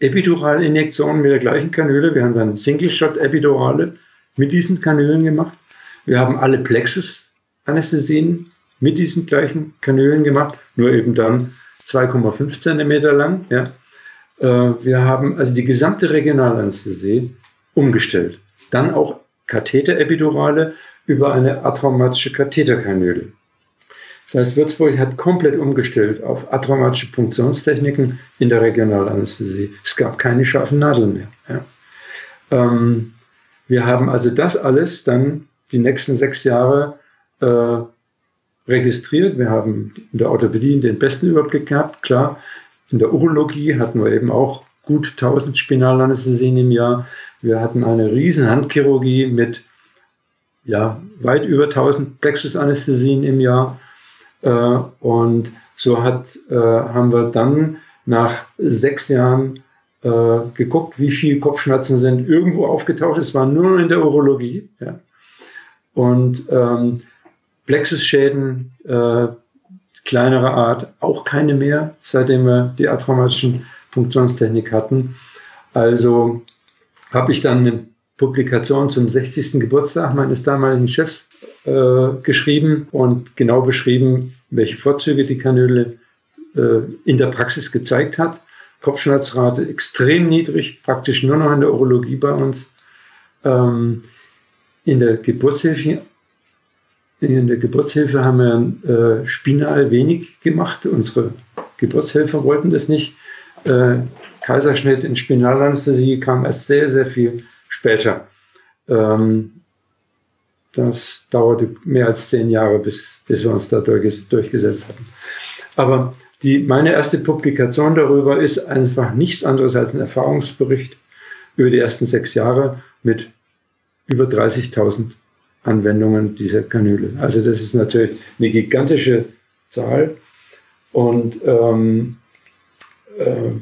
Epiduralinjektionen mit der gleichen Kanüle. Wir haben dann Single-Shot-Epidurale mit diesen Kanülen gemacht. Wir haben alle Plexus-Anästhesien mit diesen gleichen Kanülen gemacht, nur eben dann 2,5 Zentimeter lang. Ja. Äh, wir haben also die gesamte Regionalanästhesie umgestellt. Dann auch Katheterepidurale über eine atraumatische Katheterkanüle. Das heißt, Würzburg hat komplett umgestellt auf atraumatische Punktionstechniken in der Regionalanästhesie. Es gab keine scharfen Nadeln mehr. Ja. Ähm, wir haben also das alles dann die nächsten sechs Jahre äh, registriert. Wir haben in der Orthopädie den besten Überblick gehabt, klar. In der Urologie hatten wir eben auch gut 1000 Spinalanästhesien im Jahr. Wir hatten eine riesen Handchirurgie mit ja, weit über 1000 Plexusanästhesien im Jahr. Äh, und so hat, äh, haben wir dann nach sechs Jahren äh, geguckt, wie viele Kopfschmerzen sind irgendwo aufgetaucht. Es war nur in der Urologie. Ja. Und ähm, Plexusschäden äh, kleinerer Art auch keine mehr, seitdem wir die atraumatischen Funktionstechnik hatten. Also habe ich dann eine Publikation zum 60. Geburtstag meines damaligen Chefs äh, geschrieben und genau beschrieben, welche Vorzüge die Kanüle äh, in der Praxis gezeigt hat. Kopfschmerzrate extrem niedrig, praktisch nur noch in der Urologie bei uns. Ähm, in der Geburtshilfe in der Geburtshilfe haben wir äh, spinal wenig gemacht. Unsere Geburtshelfer wollten das nicht. Äh, Kaiserschnitt in Spinalanästhesie kam erst sehr, sehr viel später. Ähm, das dauerte mehr als zehn Jahre, bis, bis wir uns da durchgesetzt hatten. Aber die, meine erste Publikation darüber ist einfach nichts anderes als ein Erfahrungsbericht über die ersten sechs Jahre mit über 30.000 Anwendungen dieser Kanüle. Also das ist natürlich eine gigantische Zahl. Und ähm, äh,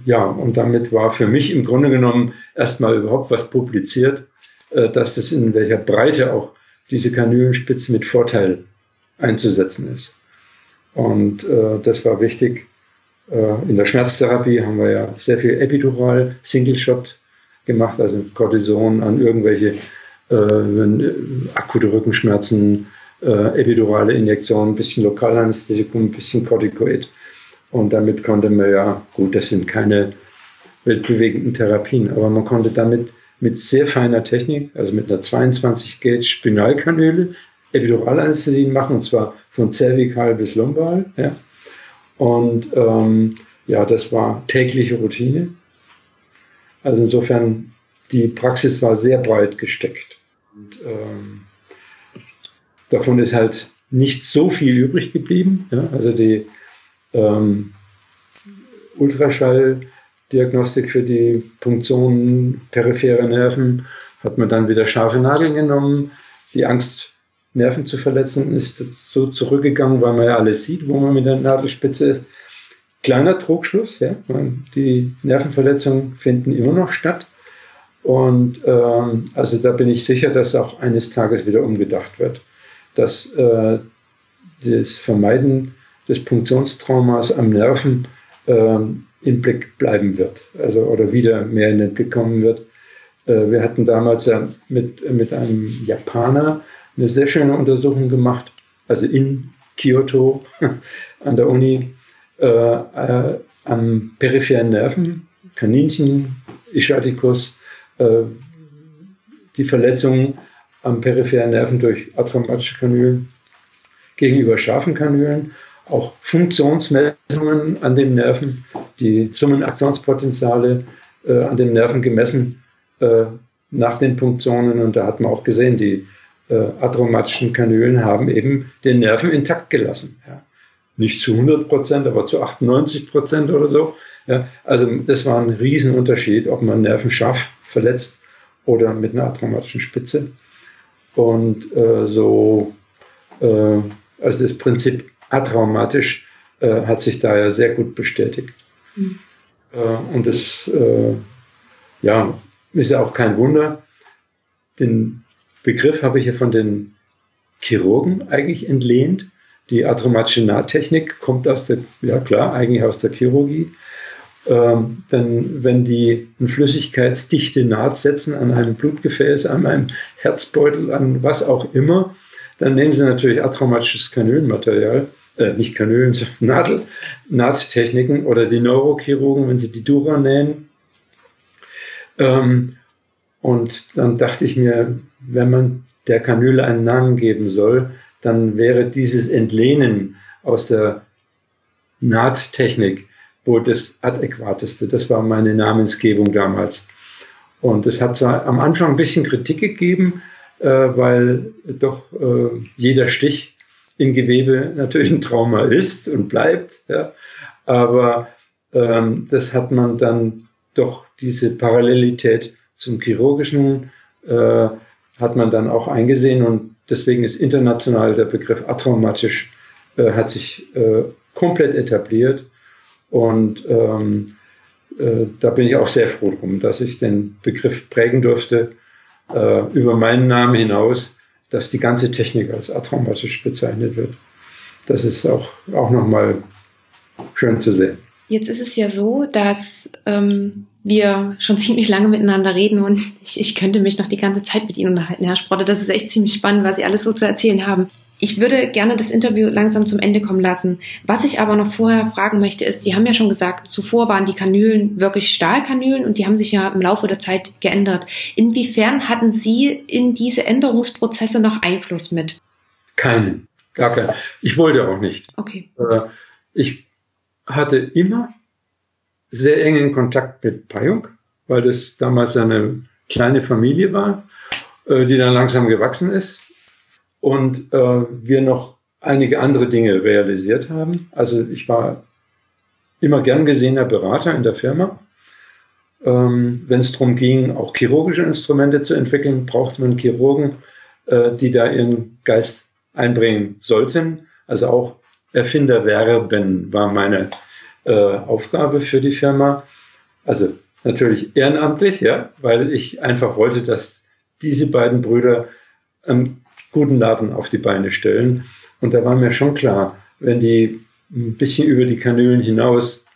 ja, und damit war für mich im Grunde genommen erstmal überhaupt was publiziert, äh, dass es in welcher Breite auch diese Kanülenspitze mit Vorteil einzusetzen ist. Und äh, das war wichtig. Äh, in der Schmerztherapie haben wir ja sehr viel Epidural, Single Shot gemacht, also Cortison an irgendwelche äh, äh, akute Rückenschmerzen, äh, epidurale Injektion, ein bisschen Lokalanästhetikum, ein bisschen Corticoid. Und damit konnte man ja, gut, das sind keine weltbewegenden Therapien, aber man konnte damit mit sehr feiner Technik, also mit einer 22 Gauge Spinalkanüle, Epiduralanästhesie machen, und zwar von zervikal bis lumbal. Ja. Und ähm, ja, das war tägliche Routine. Also insofern, die Praxis war sehr breit gesteckt. Und ähm, davon ist halt nicht so viel übrig geblieben. Ja? Also die ähm, Ultraschalldiagnostik für die Punktionen periphere Nerven hat man dann wieder scharfe Nadeln genommen. Die Angst, Nerven zu verletzen, ist so zurückgegangen, weil man ja alles sieht, wo man mit der Nadelspitze ist. Kleiner Trugschluss, ja. Die Nervenverletzungen finden immer noch statt. Und ähm, also da bin ich sicher, dass auch eines Tages wieder umgedacht wird, dass äh, das Vermeiden des Punktionstraumas am Nerven äh, im Blick bleiben wird, also oder wieder mehr in den Blick kommen wird. Äh, wir hatten damals ja mit, mit einem Japaner eine sehr schöne Untersuchung gemacht, also in Kyoto an der Uni äh, äh, am peripheren Nerven, Kaninchen, Ischiaticus, äh, die Verletzung am peripheren Nerven durch atraumatische Kanülen gegenüber scharfen Kanülen, auch Funktionsmessungen an den Nerven, die Summenaktionspotenziale äh, an den Nerven gemessen äh, nach den Punktionen und da hat man auch gesehen, die äh, atraumatischen Kanülen haben eben den Nerven intakt gelassen. Ja. Nicht zu 100 Prozent, aber zu 98 Prozent oder so. Ja. Also das war ein Riesenunterschied, ob man Nerven scharf verletzt oder mit einer atraumatischen Spitze. Und äh, so, äh, also das Prinzip atraumatisch äh, hat sich da ja sehr gut bestätigt. Mhm. und das, äh, ja, ist ja auch kein Wunder. Den Begriff habe ich ja von den Chirurgen eigentlich entlehnt. Die atraumatische Nahtechnik kommt aus der, ja klar, eigentlich aus der Chirurgie. Ähm, denn wenn die eine flüssigkeitsdichte Naht setzen an einem Blutgefäß, an einem Herzbeutel, an was auch immer, dann nehmen sie natürlich atraumatisches Kanülenmaterial, äh, nicht Kanülen, sondern Nadel, Nahttechniken oder die Neurochirurgen, wenn sie die Dura nähen. Ähm, und dann dachte ich mir, wenn man der Kanüle einen Namen geben soll, dann wäre dieses Entlehnen aus der Nahttechnik wohl das adäquateste. Das war meine Namensgebung damals. Und es hat zwar am Anfang ein bisschen Kritik gegeben, äh, weil doch äh, jeder Stich im Gewebe natürlich ein Trauma ist und bleibt. Ja. Aber ähm, das hat man dann doch diese Parallelität zum chirurgischen äh, hat man dann auch eingesehen und deswegen ist international der Begriff atraumatisch äh, hat sich äh, komplett etabliert und ähm, äh, da bin ich auch sehr froh drum, dass ich den Begriff prägen durfte äh, über meinen Namen hinaus, dass die ganze Technik als atraumatisch bezeichnet wird. Das ist auch, auch nochmal schön zu sehen. Jetzt ist es ja so, dass ähm, wir schon ziemlich lange miteinander reden und ich, ich könnte mich noch die ganze Zeit mit Ihnen unterhalten, Herr Sprotte. Das ist echt ziemlich spannend, was Sie alles so zu erzählen haben. Ich würde gerne das Interview langsam zum Ende kommen lassen. Was ich aber noch vorher fragen möchte, ist, Sie haben ja schon gesagt, zuvor waren die Kanülen wirklich Stahlkanülen und die haben sich ja im Laufe der Zeit geändert. Inwiefern hatten Sie in diese Änderungsprozesse noch Einfluss mit? Keinen, gar keinen. Ich wollte auch nicht. Okay. Äh, ich hatte immer sehr engen Kontakt mit Payung, weil das damals eine kleine Familie war, äh, die dann langsam gewachsen ist und äh, wir noch einige andere Dinge realisiert haben. Also ich war immer gern gesehener Berater in der Firma. Ähm, Wenn es darum ging, auch chirurgische Instrumente zu entwickeln, braucht man Chirurgen, äh, die da ihren Geist einbringen sollten. Also auch Erfinder werben war meine äh, Aufgabe für die Firma. Also natürlich ehrenamtlich, ja, weil ich einfach wollte, dass diese beiden Brüder einen guten Laden auf die Beine stellen. Und da war mir schon klar, wenn die ein bisschen über die Kanülen hinaus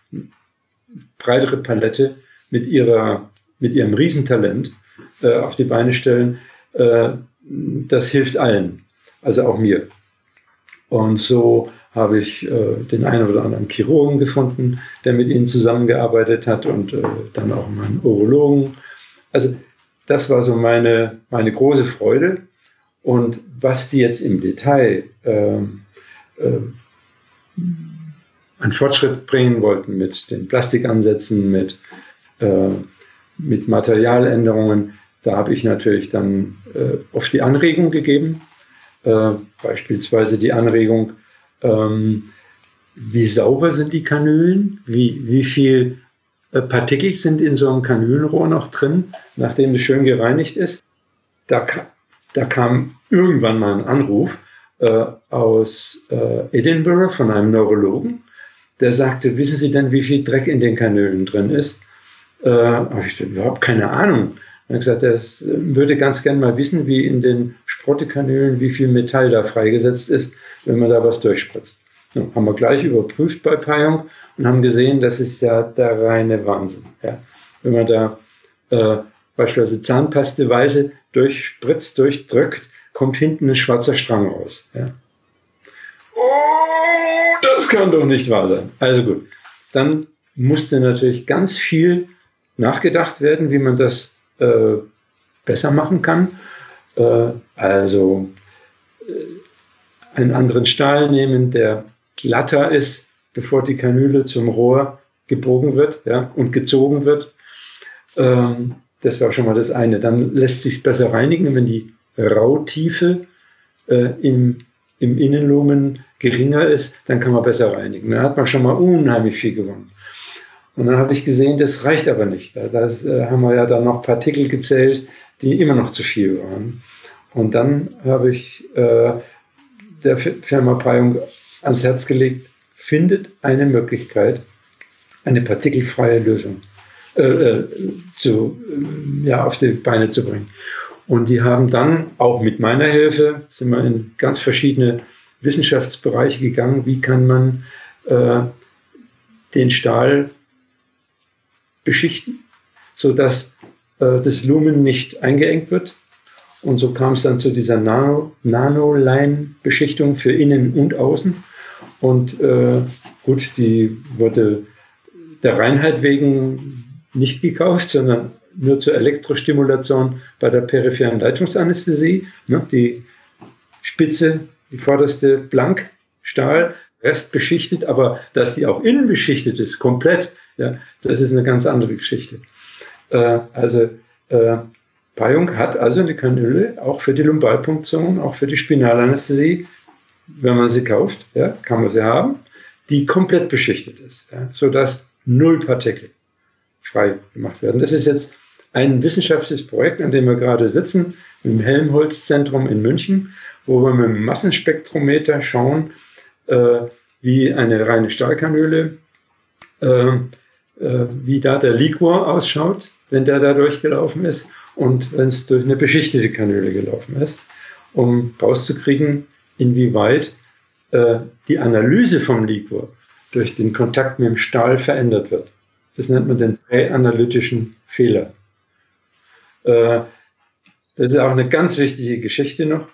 breitere Palette mit ihrer, mit ihrem Riesentalent äh, auf die Beine stellen, äh, das hilft allen, also auch mir. Und so habe ich äh, den einen oder anderen Chirurgen gefunden, der mit ihnen zusammengearbeitet hat und äh, dann auch meinen Urologen. Also das war so meine, meine große Freude. Und was die jetzt im Detail äh, äh, an Fortschritt bringen wollten mit den Plastikansätzen, mit, äh, mit Materialänderungen, da habe ich natürlich dann äh, oft die Anregung gegeben. Äh, beispielsweise die Anregung, ähm, wie sauber sind die Kanülen, wie, wie viel äh, Partikel sind in so einem Kanülenrohr noch drin, nachdem es schön gereinigt ist. Da, da kam irgendwann mal ein Anruf äh, aus äh, Edinburgh von einem Neurologen, der sagte, wissen Sie denn, wie viel Dreck in den Kanülen drin ist? Äh, habe ich überhaupt keine Ahnung. Er hat gesagt, er würde ganz gern mal wissen, wie in den Sprottekanülen, wie viel Metall da freigesetzt ist, wenn man da was durchspritzt. Ja, haben wir gleich überprüft bei Payung und haben gesehen, das ist ja der reine Wahnsinn. Ja. Wenn man da äh, beispielsweise Zahnpasteweise durchspritzt, durchdrückt, kommt hinten ein schwarzer Strang raus. Ja. Oh, das kann doch nicht wahr sein. Also gut, dann musste natürlich ganz viel nachgedacht werden, wie man das äh, besser machen kann. Äh, also äh, einen anderen Stahl nehmen, der glatter ist, bevor die Kanüle zum Rohr gebogen wird ja, und gezogen wird. Ähm, das war schon mal das eine. Dann lässt sich besser reinigen, wenn die Rautiefe äh, im, im Innenlumen geringer ist, dann kann man besser reinigen. Dann hat man schon mal unheimlich viel gewonnen. Und dann habe ich gesehen, das reicht aber nicht. Da äh, haben wir ja dann noch Partikel gezählt, die immer noch zu viel waren. Und dann habe ich äh, der Firma Preiung ans Herz gelegt, findet eine Möglichkeit, eine partikelfreie Lösung äh, äh zu, äh, ja, auf die Beine zu bringen. Und die haben dann auch mit meiner Hilfe, sind wir in ganz verschiedene Wissenschaftsbereiche gegangen, wie kann man äh, den Stahl beschichten, sodass äh, das Lumen nicht eingeengt wird. Und so kam es dann zu dieser Nano-Line-Beschichtung für innen und außen. Und äh, gut, die wurde der Reinheit wegen nicht gekauft, sondern nur zur Elektrostimulation bei der peripheren Leitungsanästhesie. Ne, die Spitze, die vorderste blank, Stahl, Rest beschichtet, aber dass die auch innen beschichtet ist, komplett, ja, das ist eine ganz andere Geschichte. Äh, also äh, Payung hat also eine Kanüle auch für die Lumbalpunktion, auch für die Spinalanästhesie, wenn man sie kauft, ja, kann man sie haben, die komplett beschichtet ist, ja, sodass null Partikel frei gemacht werden. Das ist jetzt ein wissenschaftliches Projekt, an dem wir gerade sitzen, im Helmholtz-Zentrum in München, wo wir mit dem Massenspektrometer schauen, äh, wie eine reine Stahlkanüle, äh, äh, wie da der Liquor ausschaut, wenn der da durchgelaufen ist und wenn es durch eine beschichtete Kanüle gelaufen ist, um rauszukriegen, inwieweit äh, die Analyse vom Liquor durch den Kontakt mit dem Stahl verändert wird. Das nennt man den präanalytischen Fehler. Äh, das ist auch eine ganz wichtige Geschichte noch.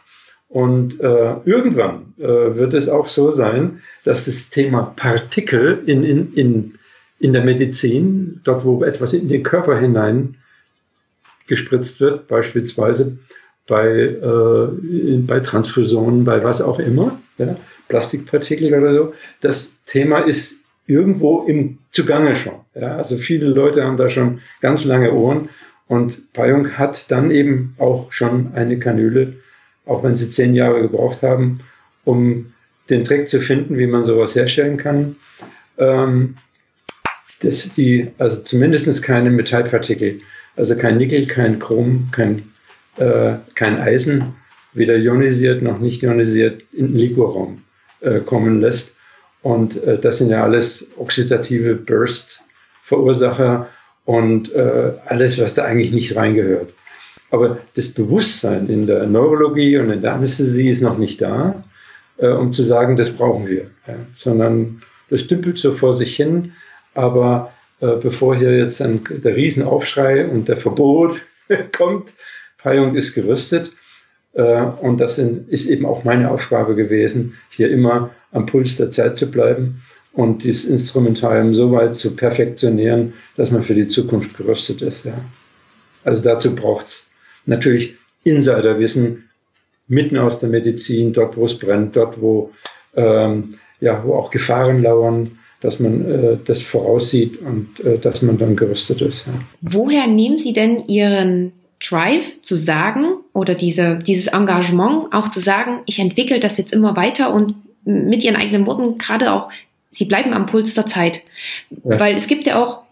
Und äh, irgendwann äh, wird es auch so sein, dass das Thema Partikel in, in, in, in der Medizin, dort wo etwas in den Körper hinein gespritzt wird, beispielsweise bei, äh, bei Transfusionen, bei was auch immer, ja, Plastikpartikel oder so, das Thema ist irgendwo im Zugange schon. Ja. Also viele Leute haben da schon ganz lange Ohren und Payung hat dann eben auch schon eine Kanüle, auch wenn sie zehn Jahre gebraucht haben, um den Trick zu finden, wie man sowas herstellen kann. Ähm, dass die, also zumindest keine Metallpartikel, also kein Nickel, kein Chrom, kein, äh, kein Eisen, weder ionisiert noch nicht ionisiert in den Liquorraum äh, kommen lässt. Und äh, das sind ja alles oxidative Burst-Verursacher und äh, alles, was da eigentlich nicht reingehört. Aber das Bewusstsein in der Neurologie und in der Anästhesie ist noch nicht da, äh, um zu sagen, das brauchen wir, ja. sondern das dümpelt so vor sich hin. Aber äh, bevor hier jetzt ein, der Riesenaufschrei und der Verbot kommt, Peilung ist gerüstet. Äh, und das sind, ist eben auch meine Aufgabe gewesen, hier immer am Puls der Zeit zu bleiben und das Instrumentarium so weit zu perfektionieren, dass man für die Zukunft gerüstet ist. Ja. Also dazu braucht es natürlich Insiderwissen mitten aus der Medizin, dort wo es brennt, dort wo, ähm, ja, wo auch Gefahren lauern, dass man äh, das voraussieht und äh, dass man dann gerüstet ist. Ja. Woher nehmen Sie denn Ihren Drive zu sagen oder diese, dieses Engagement auch zu sagen, ich entwickle das jetzt immer weiter und mit Ihren eigenen Worten gerade auch sie bleiben am Puls der Zeit. Ja. Weil es gibt ja auch,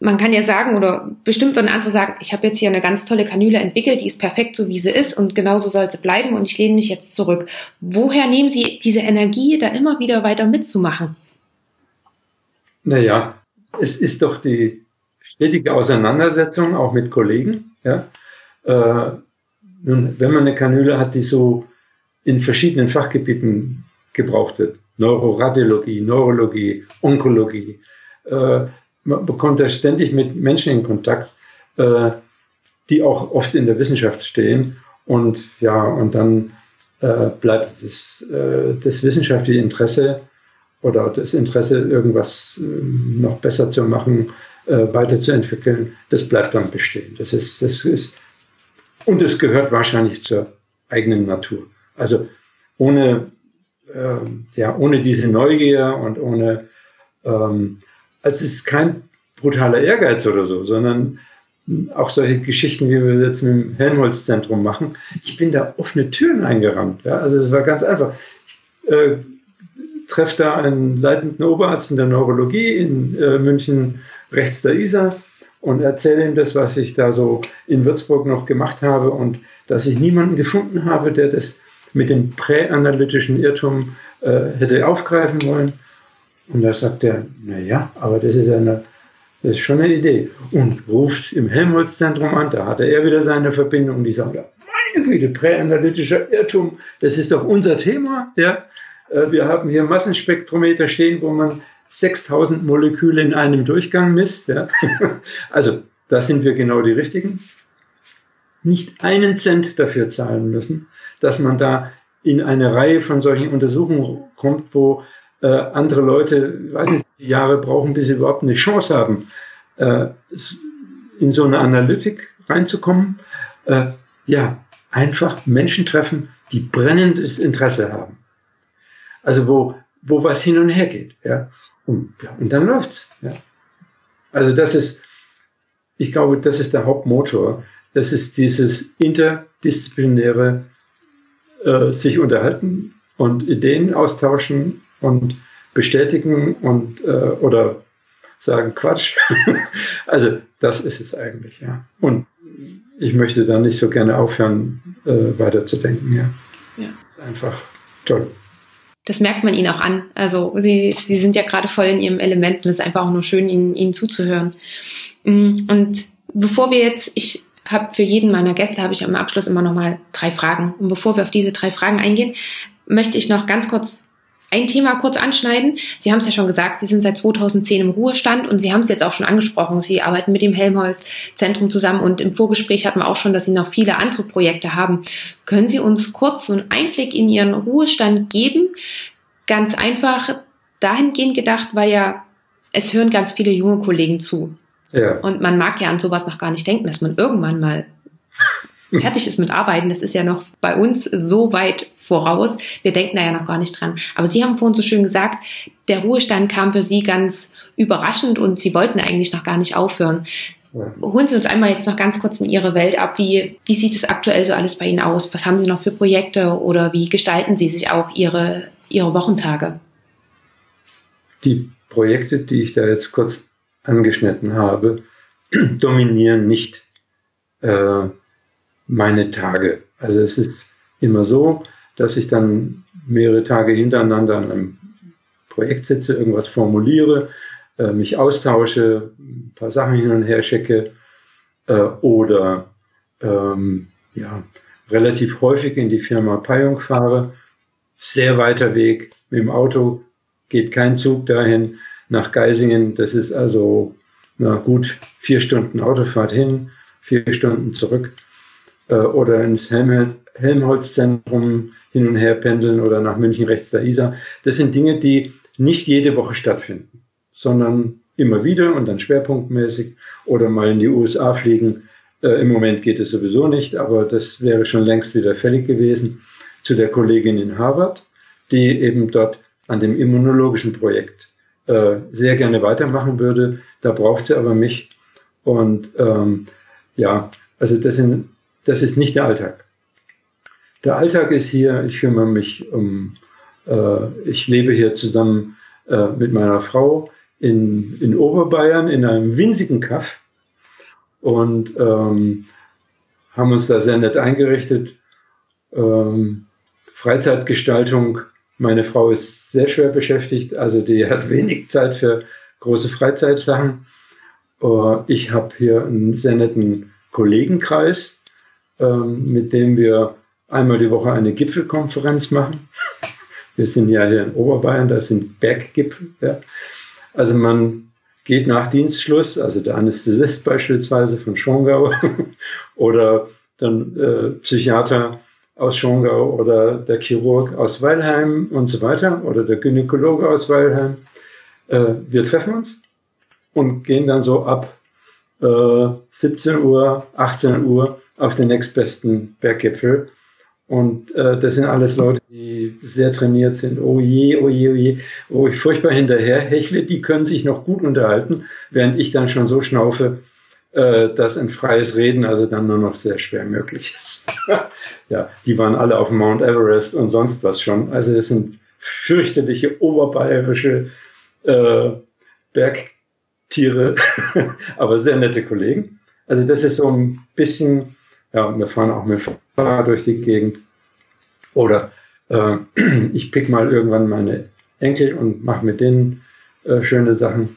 man kann ja sagen, oder bestimmt würden andere sagen, ich habe jetzt hier eine ganz tolle Kanüle entwickelt, die ist perfekt so wie sie ist und genauso soll sie bleiben und ich lehne mich jetzt zurück. Woher nehmen Sie diese Energie, da immer wieder weiter mitzumachen? Naja, es ist doch die stetige Auseinandersetzung auch mit Kollegen. Ja? Äh, nun, wenn man eine Kanüle hat, die so in verschiedenen Fachgebieten gebraucht wird, Neuroradiologie, Neurologie, Onkologie. Äh, man bekommt da ständig mit Menschen in Kontakt, äh, die auch oft in der Wissenschaft stehen. Und ja, und dann äh, bleibt das, äh, das wissenschaftliche Interesse oder das Interesse, irgendwas äh, noch besser zu machen, äh, weiterzuentwickeln, das bleibt dann bestehen. Das ist, das ist, und es gehört wahrscheinlich zur eigenen Natur. Also ohne äh, ja, ohne diese Neugier und ohne, ähm, also es ist kein brutaler Ehrgeiz oder so, sondern auch solche Geschichten, wie wir jetzt mit dem Helmholtz-Zentrum machen. Ich bin da offene Türen eingerannt. Ja? Also es war ganz einfach. Ich äh, treffe da einen leitenden Oberarzt in der Neurologie in äh, München rechts der Isar und erzähle ihm das, was ich da so in Würzburg noch gemacht habe und dass ich niemanden gefunden habe, der das mit dem präanalytischen Irrtum äh, hätte aufgreifen wollen. Und da sagt er, na ja, aber das ist eine, das ist schon eine Idee. Und ruft im Helmholtz-Zentrum an, da hatte er wieder seine Verbindung, die sagt, meine Güte, präanalytischer Irrtum, das ist doch unser Thema, ja. Äh, wir haben hier Massenspektrometer stehen, wo man 6000 Moleküle in einem Durchgang misst, ja. Also, da sind wir genau die Richtigen. Nicht einen Cent dafür zahlen müssen dass man da in eine Reihe von solchen Untersuchungen kommt, wo äh, andere Leute, weiß nicht, Jahre brauchen, bis sie überhaupt eine Chance haben, äh, in so eine Analytik reinzukommen. Äh, ja, einfach Menschen treffen, die brennendes Interesse haben. Also wo, wo was hin und her geht. Ja. Und, ja, und dann läuft's. Ja. Also das ist, ich glaube, das ist der Hauptmotor. Das ist dieses interdisziplinäre äh, sich unterhalten und Ideen austauschen und bestätigen und äh, oder sagen Quatsch. also das ist es eigentlich, ja. Und ich möchte da nicht so gerne aufhören, äh, weiterzudenken, ja. ja. Ist einfach toll. Das merkt man ihnen auch an. Also sie, sie sind ja gerade voll in ihrem Element und es ist einfach auch nur schön, ihnen, ihnen zuzuhören. Mm, und bevor wir jetzt, ich habe für jeden meiner Gäste habe ich am Abschluss immer noch mal drei Fragen. Und bevor wir auf diese drei Fragen eingehen, möchte ich noch ganz kurz ein Thema kurz anschneiden. Sie haben es ja schon gesagt, Sie sind seit 2010 im Ruhestand und Sie haben es jetzt auch schon angesprochen. Sie arbeiten mit dem Helmholtz-Zentrum zusammen und im Vorgespräch hatten wir auch schon, dass Sie noch viele andere Projekte haben. Können Sie uns kurz so einen Einblick in Ihren Ruhestand geben? Ganz einfach dahingehend gedacht, weil ja es hören ganz viele junge Kollegen zu. Ja. Und man mag ja an sowas noch gar nicht denken, dass man irgendwann mal fertig ist mit Arbeiten. Das ist ja noch bei uns so weit voraus. Wir denken da ja noch gar nicht dran. Aber Sie haben vorhin so schön gesagt, der Ruhestand kam für Sie ganz überraschend und Sie wollten eigentlich noch gar nicht aufhören. Holen Sie uns einmal jetzt noch ganz kurz in Ihre Welt ab. Wie, wie sieht es aktuell so alles bei Ihnen aus? Was haben Sie noch für Projekte oder wie gestalten Sie sich auch Ihre, Ihre Wochentage? Die Projekte, die ich da jetzt kurz angeschnitten habe, dominieren nicht äh, meine Tage. Also es ist immer so, dass ich dann mehrere Tage hintereinander an einem Projekt sitze, irgendwas formuliere, äh, mich austausche, ein paar Sachen hin und her schicke äh, oder ähm, ja, relativ häufig in die Firma Payung fahre. Sehr weiter Weg mit dem Auto, geht kein Zug dahin nach Geisingen. Das ist also na gut vier Stunden Autofahrt hin, vier Stunden zurück äh, oder ins Helmholtz-Zentrum hin und her pendeln oder nach München rechts der Isar. Das sind Dinge, die nicht jede Woche stattfinden, sondern immer wieder und dann schwerpunktmäßig oder mal in die USA fliegen. Äh, Im Moment geht es sowieso nicht, aber das wäre schon längst wieder fällig gewesen zu der Kollegin in Harvard, die eben dort an dem immunologischen Projekt äh, sehr gerne weitermachen würde. Da braucht sie aber mich. Und ähm, ja, also das sind das ist nicht der Alltag. Der Alltag ist hier, ich kümmere mich um, äh, ich lebe hier zusammen äh, mit meiner Frau in, in Oberbayern in einem winzigen Kaff und ähm, haben uns da sehr nett eingerichtet. Ähm, Freizeitgestaltung, meine Frau ist sehr schwer beschäftigt, also die hat wenig Zeit für große Freizeitsachen. Äh, ich habe hier einen sehr netten Kollegenkreis, ähm, mit dem wir einmal die Woche eine Gipfelkonferenz machen. Wir sind ja hier in Oberbayern, da sind Berggipfel. Ja. Also man geht nach Dienstschluss, also der Anästhesist beispielsweise von Schongau oder dann äh, Psychiater aus Schongau oder der Chirurg aus Weilheim und so weiter oder der Gynäkologe aus Weilheim. Äh, wir treffen uns und gehen dann so ab äh, 17 Uhr, 18 Uhr auf den nächstbesten Berggipfel. Und äh, das sind alles Leute, die sehr trainiert sind. Oh je, oh je, oh je, oh ich furchtbar hinterher hechle, die können sich noch gut unterhalten, während ich dann schon so schnaufe, äh, dass ein freies Reden also dann nur noch sehr schwer möglich ist. ja, die waren alle auf Mount Everest und sonst was schon. Also das sind fürchterliche oberbayerische äh, Bergtiere, aber sehr nette Kollegen. Also das ist so ein bisschen ja, wir fahren auch mit Fahrrad durch die Gegend. Oder äh, ich pick mal irgendwann meine Enkel und mache mit denen äh, schöne Sachen.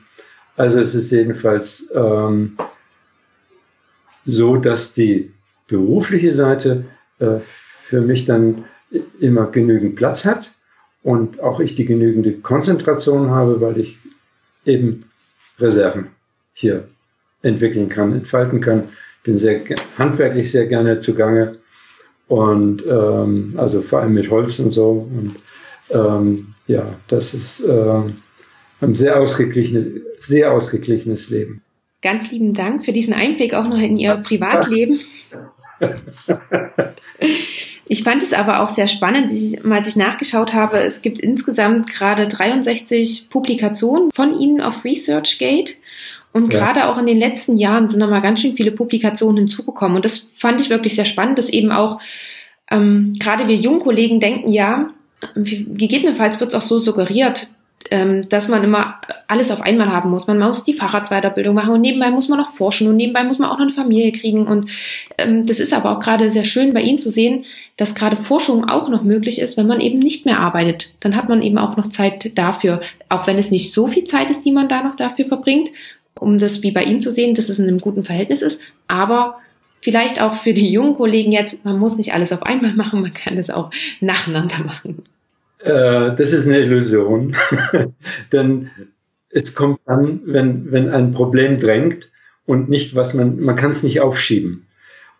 Also es ist jedenfalls ähm, so, dass die berufliche Seite äh, für mich dann immer genügend Platz hat und auch ich die genügende Konzentration habe, weil ich eben Reserven hier entwickeln kann, entfalten kann bin sehr handwerklich sehr gerne zugange und ähm, also vor allem mit Holz und so. Und ähm, ja, das ist äh, ein sehr ausgeglichenes, sehr ausgeglichenes Leben. Ganz lieben Dank für diesen Einblick auch noch in Ihr Privatleben. Ich fand es aber auch sehr spannend, ich, als ich nachgeschaut habe, es gibt insgesamt gerade 63 Publikationen von Ihnen auf ResearchGate. Und ja. gerade auch in den letzten Jahren sind nochmal ganz schön viele Publikationen hinzugekommen. Und das fand ich wirklich sehr spannend, dass eben auch ähm, gerade wir jungen Kollegen denken, ja, gegebenenfalls wird es auch so suggeriert, dass man immer alles auf einmal haben muss. Man muss die Fahrradsweiterbildung machen und nebenbei muss man noch forschen und nebenbei muss man auch noch eine Familie kriegen. Und ähm, das ist aber auch gerade sehr schön bei Ihnen zu sehen, dass gerade Forschung auch noch möglich ist, wenn man eben nicht mehr arbeitet. Dann hat man eben auch noch Zeit dafür, auch wenn es nicht so viel Zeit ist, die man da noch dafür verbringt um das wie bei Ihnen zu sehen, dass es in einem guten Verhältnis ist. Aber vielleicht auch für die jungen Kollegen jetzt, man muss nicht alles auf einmal machen, man kann es auch nacheinander machen. Äh, das ist eine Illusion. Denn es kommt dann, wenn, wenn ein Problem drängt und nicht, was man, man kann es nicht aufschieben.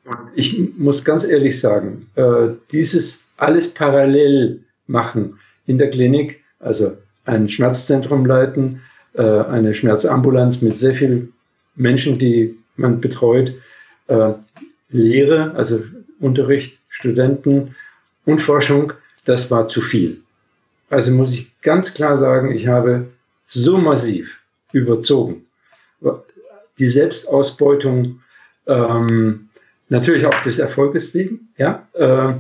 Und ich muss ganz ehrlich sagen, äh, dieses alles parallel machen in der Klinik, also ein Schmerzzentrum leiten, äh, eine Schmerzambulanz mit sehr vielen Menschen, die man betreut, äh, Lehre, also Unterricht, Studenten und Forschung, das war zu viel. Also muss ich ganz klar sagen, ich habe so massiv überzogen. Die Selbstausbeutung, ähm, natürlich auch des Erfolges wegen, ja, äh,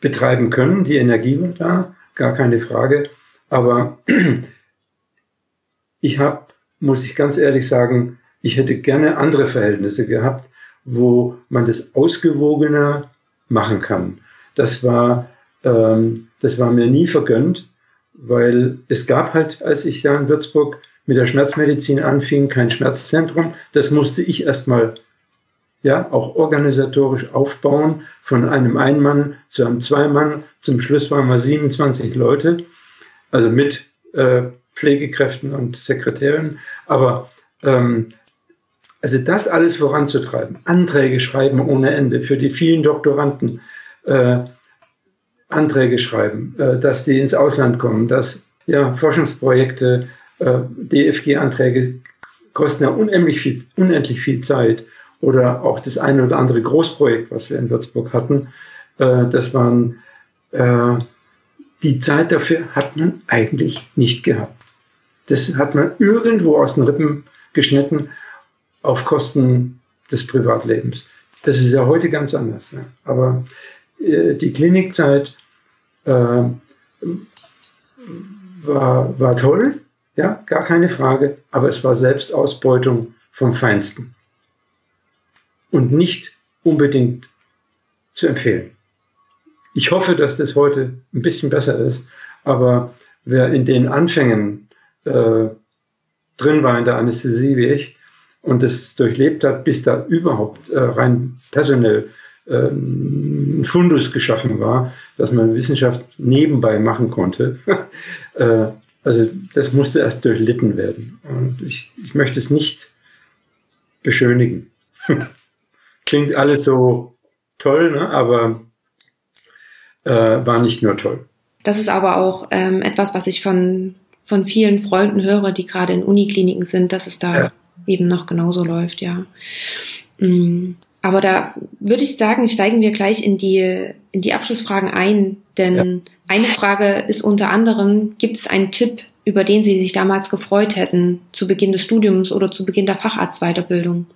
betreiben können. Die Energie war da, gar keine Frage. Aber ich habe, muss ich ganz ehrlich sagen, ich hätte gerne andere Verhältnisse gehabt, wo man das ausgewogener machen kann. Das war, ähm, das war mir nie vergönnt, weil es gab halt, als ich da in Würzburg mit der Schmerzmedizin anfing, kein Schmerzzentrum. Das musste ich erstmal ja, auch organisatorisch aufbauen, von einem Einmann zu einem Zweimann. Zum Schluss waren wir 27 Leute, also mit äh, Pflegekräften und Sekretären. Aber ähm, also das alles voranzutreiben, Anträge schreiben ohne Ende für die vielen Doktoranden, äh, Anträge schreiben, äh, dass die ins Ausland kommen, dass ja, Forschungsprojekte, äh, DFG-Anträge kosten ja unendlich viel, unendlich viel Zeit. Oder auch das eine oder andere Großprojekt, was wir in Würzburg hatten, äh, das waren die Zeit dafür hat man eigentlich nicht gehabt. Das hat man irgendwo aus den Rippen geschnitten auf Kosten des Privatlebens. Das ist ja heute ganz anders. Ja. Aber äh, die Klinikzeit war, war toll, ja, gar keine Frage, aber es war Selbstausbeutung vom Feinsten. Und nicht unbedingt zu empfehlen. Ich hoffe, dass das heute ein bisschen besser ist, aber wer in den Anfängen äh, drin war in der Anästhesie wie ich, und es durchlebt hat, bis da überhaupt äh, rein personell ein Fundus geschaffen war, dass man Wissenschaft nebenbei machen konnte. äh, also das musste erst durchlitten werden. Und ich, ich möchte es nicht beschönigen. Klingt alles so toll, ne? aber äh, war nicht nur toll. Das ist aber auch ähm, etwas, was ich von, von vielen Freunden höre, die gerade in Unikliniken sind, dass es da ja eben noch genauso läuft, ja. Mm. Aber da würde ich sagen, steigen wir gleich in die, in die Abschlussfragen ein, denn ja. eine Frage ist unter anderem, gibt es einen Tipp, über den Sie sich damals gefreut hätten, zu Beginn des Studiums oder zu Beginn der Facharztweiterbildung?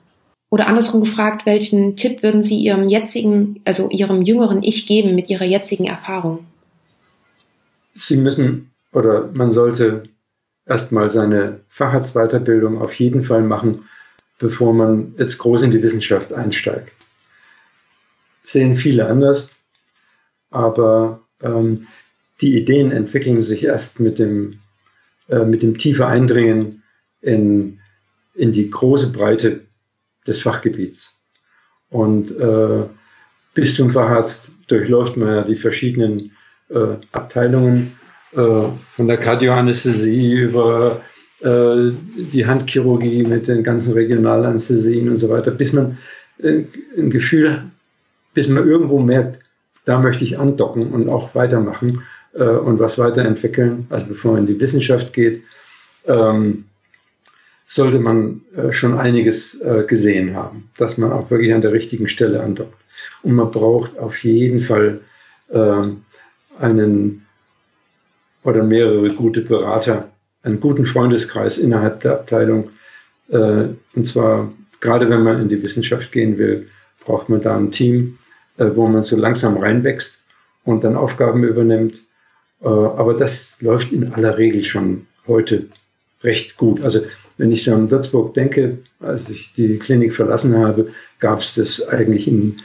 Oder andersrum gefragt, welchen Tipp würden Sie Ihrem jetzigen, also Ihrem jüngeren Ich geben mit Ihrer jetzigen Erfahrung? Sie müssen oder man sollte erstmal seine Facharztweiterbildung auf jeden Fall machen, bevor man jetzt groß in die Wissenschaft einsteigt. Sehen viele anders, aber ähm, die Ideen entwickeln sich erst mit dem, äh, mit dem tiefe Eindringen in, in die große Breite des Fachgebiets. Und äh, bis zum Facharzt durchläuft man ja die verschiedenen äh, Abteilungen äh, von der Kardioanästhesie über äh, die Handchirurgie mit den ganzen Regionalanästhesien und so weiter, bis man äh, ein Gefühl, bis man irgendwo merkt, da möchte ich andocken und auch weitermachen und was weiterentwickeln. Also bevor man in die Wissenschaft geht, ähm, sollte man schon einiges gesehen haben, dass man auch wirklich an der richtigen Stelle andockt. Und man braucht auf jeden Fall ähm, einen oder mehrere gute Berater, einen guten Freundeskreis innerhalb der Abteilung. Äh, und zwar, gerade wenn man in die Wissenschaft gehen will, braucht man da ein Team, äh, wo man so langsam reinwächst und dann Aufgaben übernimmt. Äh, aber das läuft in aller Regel schon heute recht gut. Also wenn ich an Würzburg denke, als ich die Klinik verlassen habe, gab es das eigentlich in,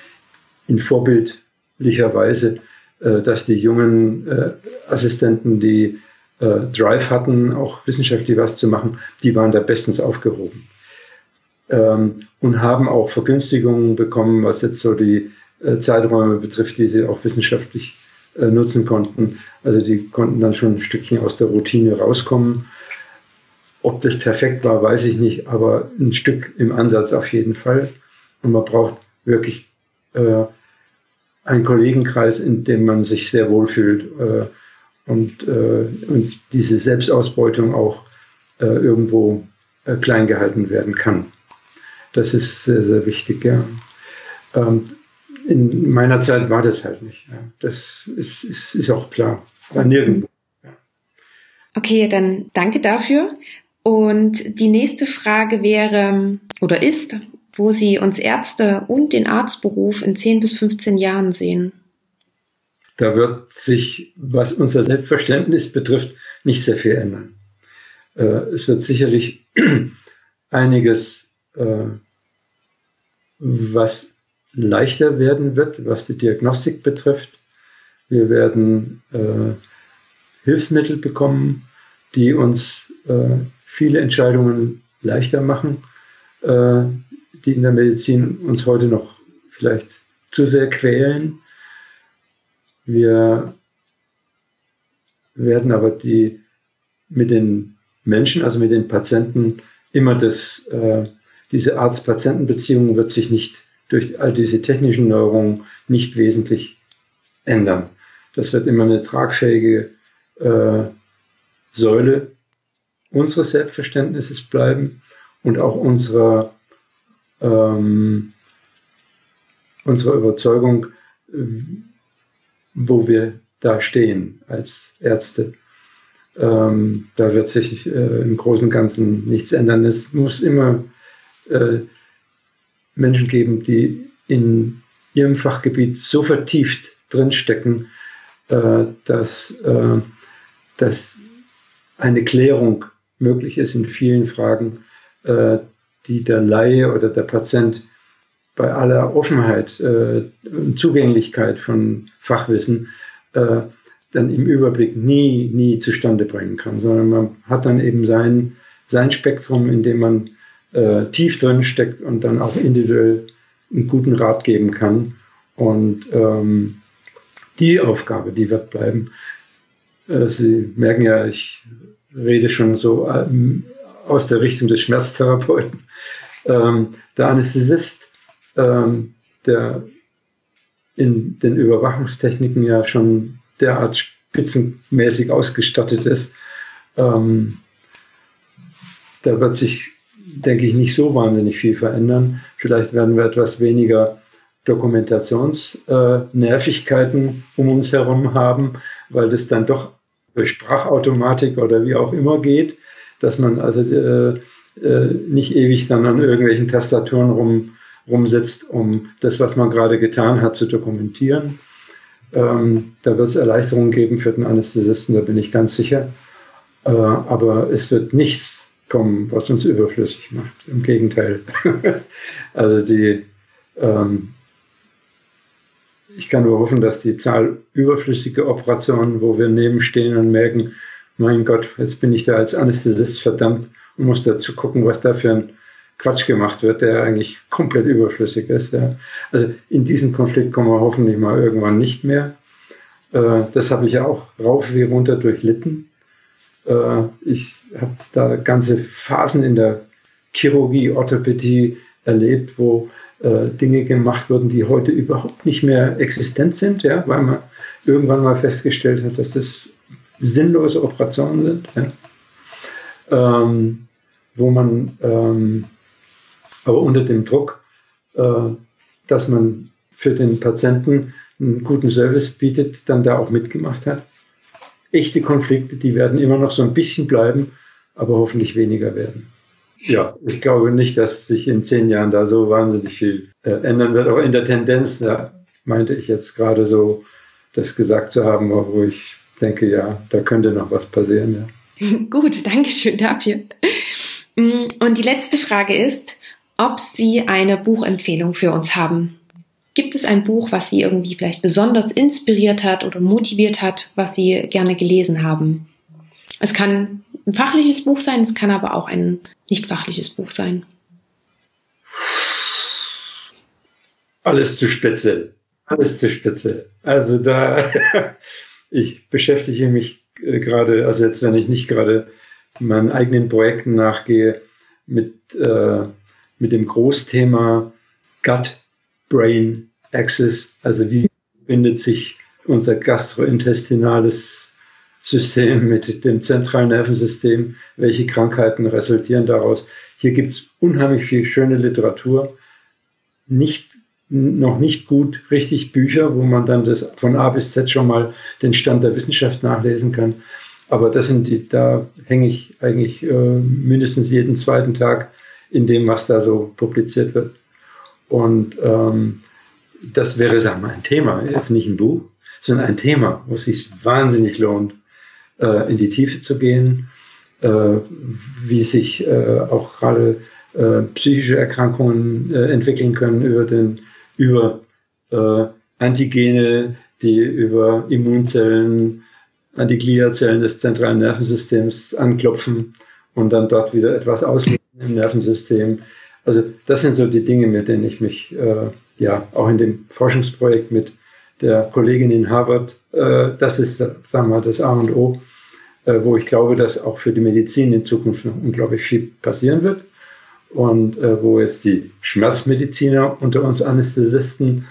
in vorbildlicher Weise dass die jungen Assistenten, die äh, Drive hatten, auch wissenschaftlich was zu machen, die waren da bestens aufgehoben. Ähm, und haben auch Vergünstigungen bekommen, was jetzt so die Zeiträume betrifft, die sie auch wissenschaftlich äh, nutzen konnten. Also die konnten dann schon ein Stückchen aus der Routine rauskommen. Ob das perfekt war, weiß ich nicht, aber ein Stück im Ansatz auf jeden Fall. Und man braucht wirklich äh, einen Kollegenkreis, in dem man sich sehr wohl fühlt äh, und, äh, und diese Selbstausbeutung auch äh, irgendwo äh, klein gehalten werden kann. Das ist sehr, sehr wichtig, ja. Ähm, in meiner Zeit war das halt nicht. Ja. Das ist, ist, ist auch klar. War nirgendwo. Ja. Okay, dann danke dafür. Und die nächste Frage wäre oder ist, wo Sie uns Ärzte und den Arztberuf in 10 bis 15 Jahren sehen. Da wird sich, was unser Selbstverständnis betrifft, nicht sehr viel ändern. Äh, es wird sicherlich einiges, äh, was leichter werden wird, was die Diagnostik betrifft. Wir werden äh, Hilfsmittel bekommen, die uns viele Entscheidungen leichter machen, die in der Medizin uns heute noch vielleicht zu sehr quälen. Wir werden aber die mit den Menschen, also mit den Patienten, immer das, äh, diese Arzt-Patienten-Beziehung wird sich nicht durch all diese technischen Neuerungen nicht wesentlich ändern. Das wird immer eine tragfähige äh, Säule unseres Selbstverständnisses bleiben und auch unserer, ähm, unserer Überzeugung, wo wir da stehen als Ärzte. Ähm, da wird sich äh, im Großen und Ganzen nichts ändern. Es muss immer äh, Menschen geben, die in ihrem Fachgebiet so vertieft drinstecken, äh, dass, äh, dass eine Klärung möglich ist in vielen Fragen, äh, die der Laie oder der Patient bei aller Offenheit äh, Zugänglichkeit von Fachwissen äh, dann im Überblick nie, nie zustande bringen kann, sondern man hat dann eben sein, sein Spektrum, in dem man äh, tief drin steckt und dann auch individuell einen guten Rat geben kann. Und ähm, die Aufgabe, die wird bleiben. Äh, Sie merken ja, ich rede schon so ähm, aus der Richtung des Schmerztherapeuten. Ähm, der Anästhesist, ähm, der in den Überwachungstechniken ja schon derart spitzenmäßig ausgestattet ist, ähm, da wird sich denke ich, nicht so wahnsinnig viel verändern. Vielleicht werden wir etwas weniger Dokumentationsnervigkeiten äh, um uns herum haben, weil das dann doch durch Sprachautomatik oder wie auch immer geht, dass man also äh, äh, nicht ewig dann an irgendwelchen Tastaturen rum, rumsitzt, um das, was man gerade getan hat, zu dokumentieren. Ähm, da wird es Erleichterungen geben für den Anästhesisten, da bin ich ganz sicher. Äh, aber es wird nichts kommen, was uns überflüssig macht. Im Gegenteil. also die, ähm, ich kann nur hoffen, dass die Zahl überflüssiger Operationen, wo wir nebenstehen und merken, mein Gott, jetzt bin ich da als Anästhesist verdammt und muss dazu gucken, was da für ein Quatsch gemacht wird, der eigentlich komplett überflüssig ist. Ja. Also in diesen Konflikt kommen wir hoffentlich mal irgendwann nicht mehr. Äh, das habe ich ja auch rauf wie runter durchlitten. Äh, ich habe da ganze Phasen in der Chirurgie, Orthopädie erlebt, wo äh, Dinge gemacht wurden, die heute überhaupt nicht mehr existent sind, ja, weil man irgendwann mal festgestellt hat, dass das sinnlose Operationen sind, ja. ähm, wo man ähm, aber unter dem Druck, äh, dass man für den Patienten einen guten Service bietet, dann da auch mitgemacht hat echte Konflikte, die werden immer noch so ein bisschen bleiben, aber hoffentlich weniger werden. Ja, ich glaube nicht, dass sich in zehn Jahren da so wahnsinnig viel äh, ändern wird. Aber in der Tendenz, ja, meinte ich jetzt gerade so, das gesagt zu haben, wo ich denke, ja, da könnte noch was passieren. Ja. Gut, danke schön dafür. Mm, und die letzte Frage ist, ob Sie eine Buchempfehlung für uns haben. Gibt es ein Buch, was Sie irgendwie vielleicht besonders inspiriert hat oder motiviert hat, was Sie gerne gelesen haben? Es kann ein fachliches Buch sein, es kann aber auch ein nicht fachliches Buch sein. Alles zu speziell. alles zu speziell. Also da, ich beschäftige mich äh, gerade, also jetzt, wenn ich nicht gerade meinen eigenen Projekten nachgehe, mit, äh, mit dem Großthema Gut-Brain-Axis, also wie bindet sich unser gastrointestinales System mit dem zentralen Nervensystem, welche Krankheiten resultieren daraus. Hier gibt es unheimlich viel schöne Literatur, nicht, noch nicht gut richtig Bücher, wo man dann das von A bis Z schon mal den Stand der Wissenschaft nachlesen kann. Aber das sind die, da hänge ich eigentlich äh, mindestens jeden zweiten Tag in dem, was da so publiziert wird. Und ähm, das wäre, sagen wir, ein Thema, jetzt nicht ein Buch, sondern ein Thema, wo es sich wahnsinnig lohnt, äh, in die Tiefe zu gehen, äh, wie sich äh, auch gerade äh, psychische Erkrankungen äh, entwickeln können über den über äh, Antigene, die über Immunzellen an die Gliazellen des zentralen Nervensystems anklopfen und dann dort wieder etwas auslösen im Nervensystem. Also das sind so die Dinge, mit denen ich mich äh, ja auch in dem Forschungsprojekt mit der Kollegin in Harvard, äh, das ist, sagen wir mal, das A und O, äh, wo ich glaube, dass auch für die Medizin in Zukunft noch unglaublich viel passieren wird und äh, wo jetzt die Schmerzmediziner unter uns Anästhesisten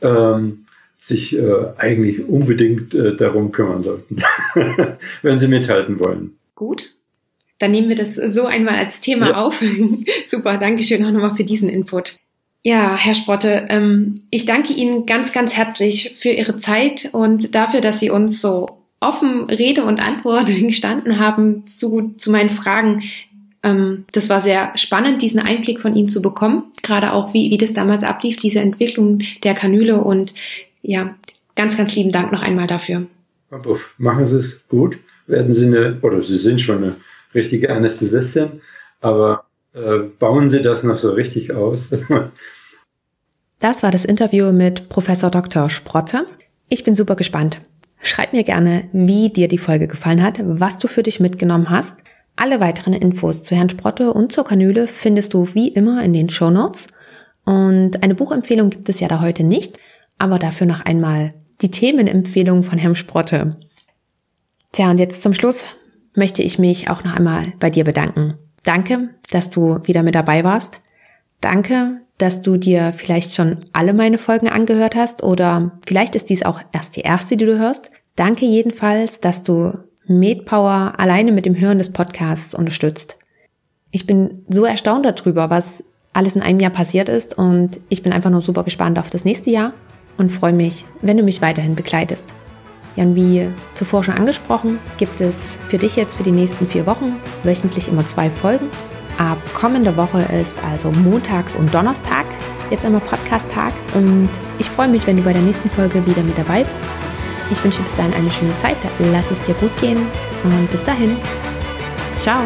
ähm, sich äh, eigentlich unbedingt äh, darum kümmern sollten, wenn sie mithalten wollen. Gut. Dann nehmen wir das so einmal als Thema ja. auf. Super, Dankeschön auch nochmal für diesen Input. Ja, Herr Sprotte, ähm, ich danke Ihnen ganz, ganz herzlich für Ihre Zeit und dafür, dass Sie uns so offen Rede und Antwort gestanden haben zu, zu meinen Fragen. Ähm, das war sehr spannend, diesen Einblick von Ihnen zu bekommen, gerade auch wie, wie das damals ablief, diese Entwicklung der Kanüle und ja, ganz, ganz lieben Dank noch einmal dafür. Machen Sie es gut, werden Sie eine, oder Sie sind schon eine richtige Anästhesistin, aber äh, bauen Sie das noch so richtig aus. das war das Interview mit Professor Dr. Sprotte. Ich bin super gespannt. Schreib mir gerne, wie dir die Folge gefallen hat, was du für dich mitgenommen hast. Alle weiteren Infos zu Herrn Sprotte und zur Kanüle findest du wie immer in den Show Notes. Und eine Buchempfehlung gibt es ja da heute nicht, aber dafür noch einmal die Themenempfehlung von Herrn Sprotte. Tja, und jetzt zum Schluss möchte ich mich auch noch einmal bei dir bedanken. Danke, dass du wieder mit dabei warst. Danke, dass du dir vielleicht schon alle meine Folgen angehört hast oder vielleicht ist dies auch erst die erste, die du hörst. Danke jedenfalls, dass du MedPower alleine mit dem Hören des Podcasts unterstützt. Ich bin so erstaunt darüber, was alles in einem Jahr passiert ist und ich bin einfach nur super gespannt auf das nächste Jahr und freue mich, wenn du mich weiterhin begleitest. Ja, und wie zuvor schon angesprochen, gibt es für dich jetzt für die nächsten vier Wochen wöchentlich immer zwei Folgen. Ab kommender Woche ist also montags und Donnerstag jetzt immer Podcast-Tag und ich freue mich, wenn du bei der nächsten Folge wieder mit dabei bist. Ich wünsche bis dahin eine schöne Zeit, lass es dir gut gehen und bis dahin. Ciao!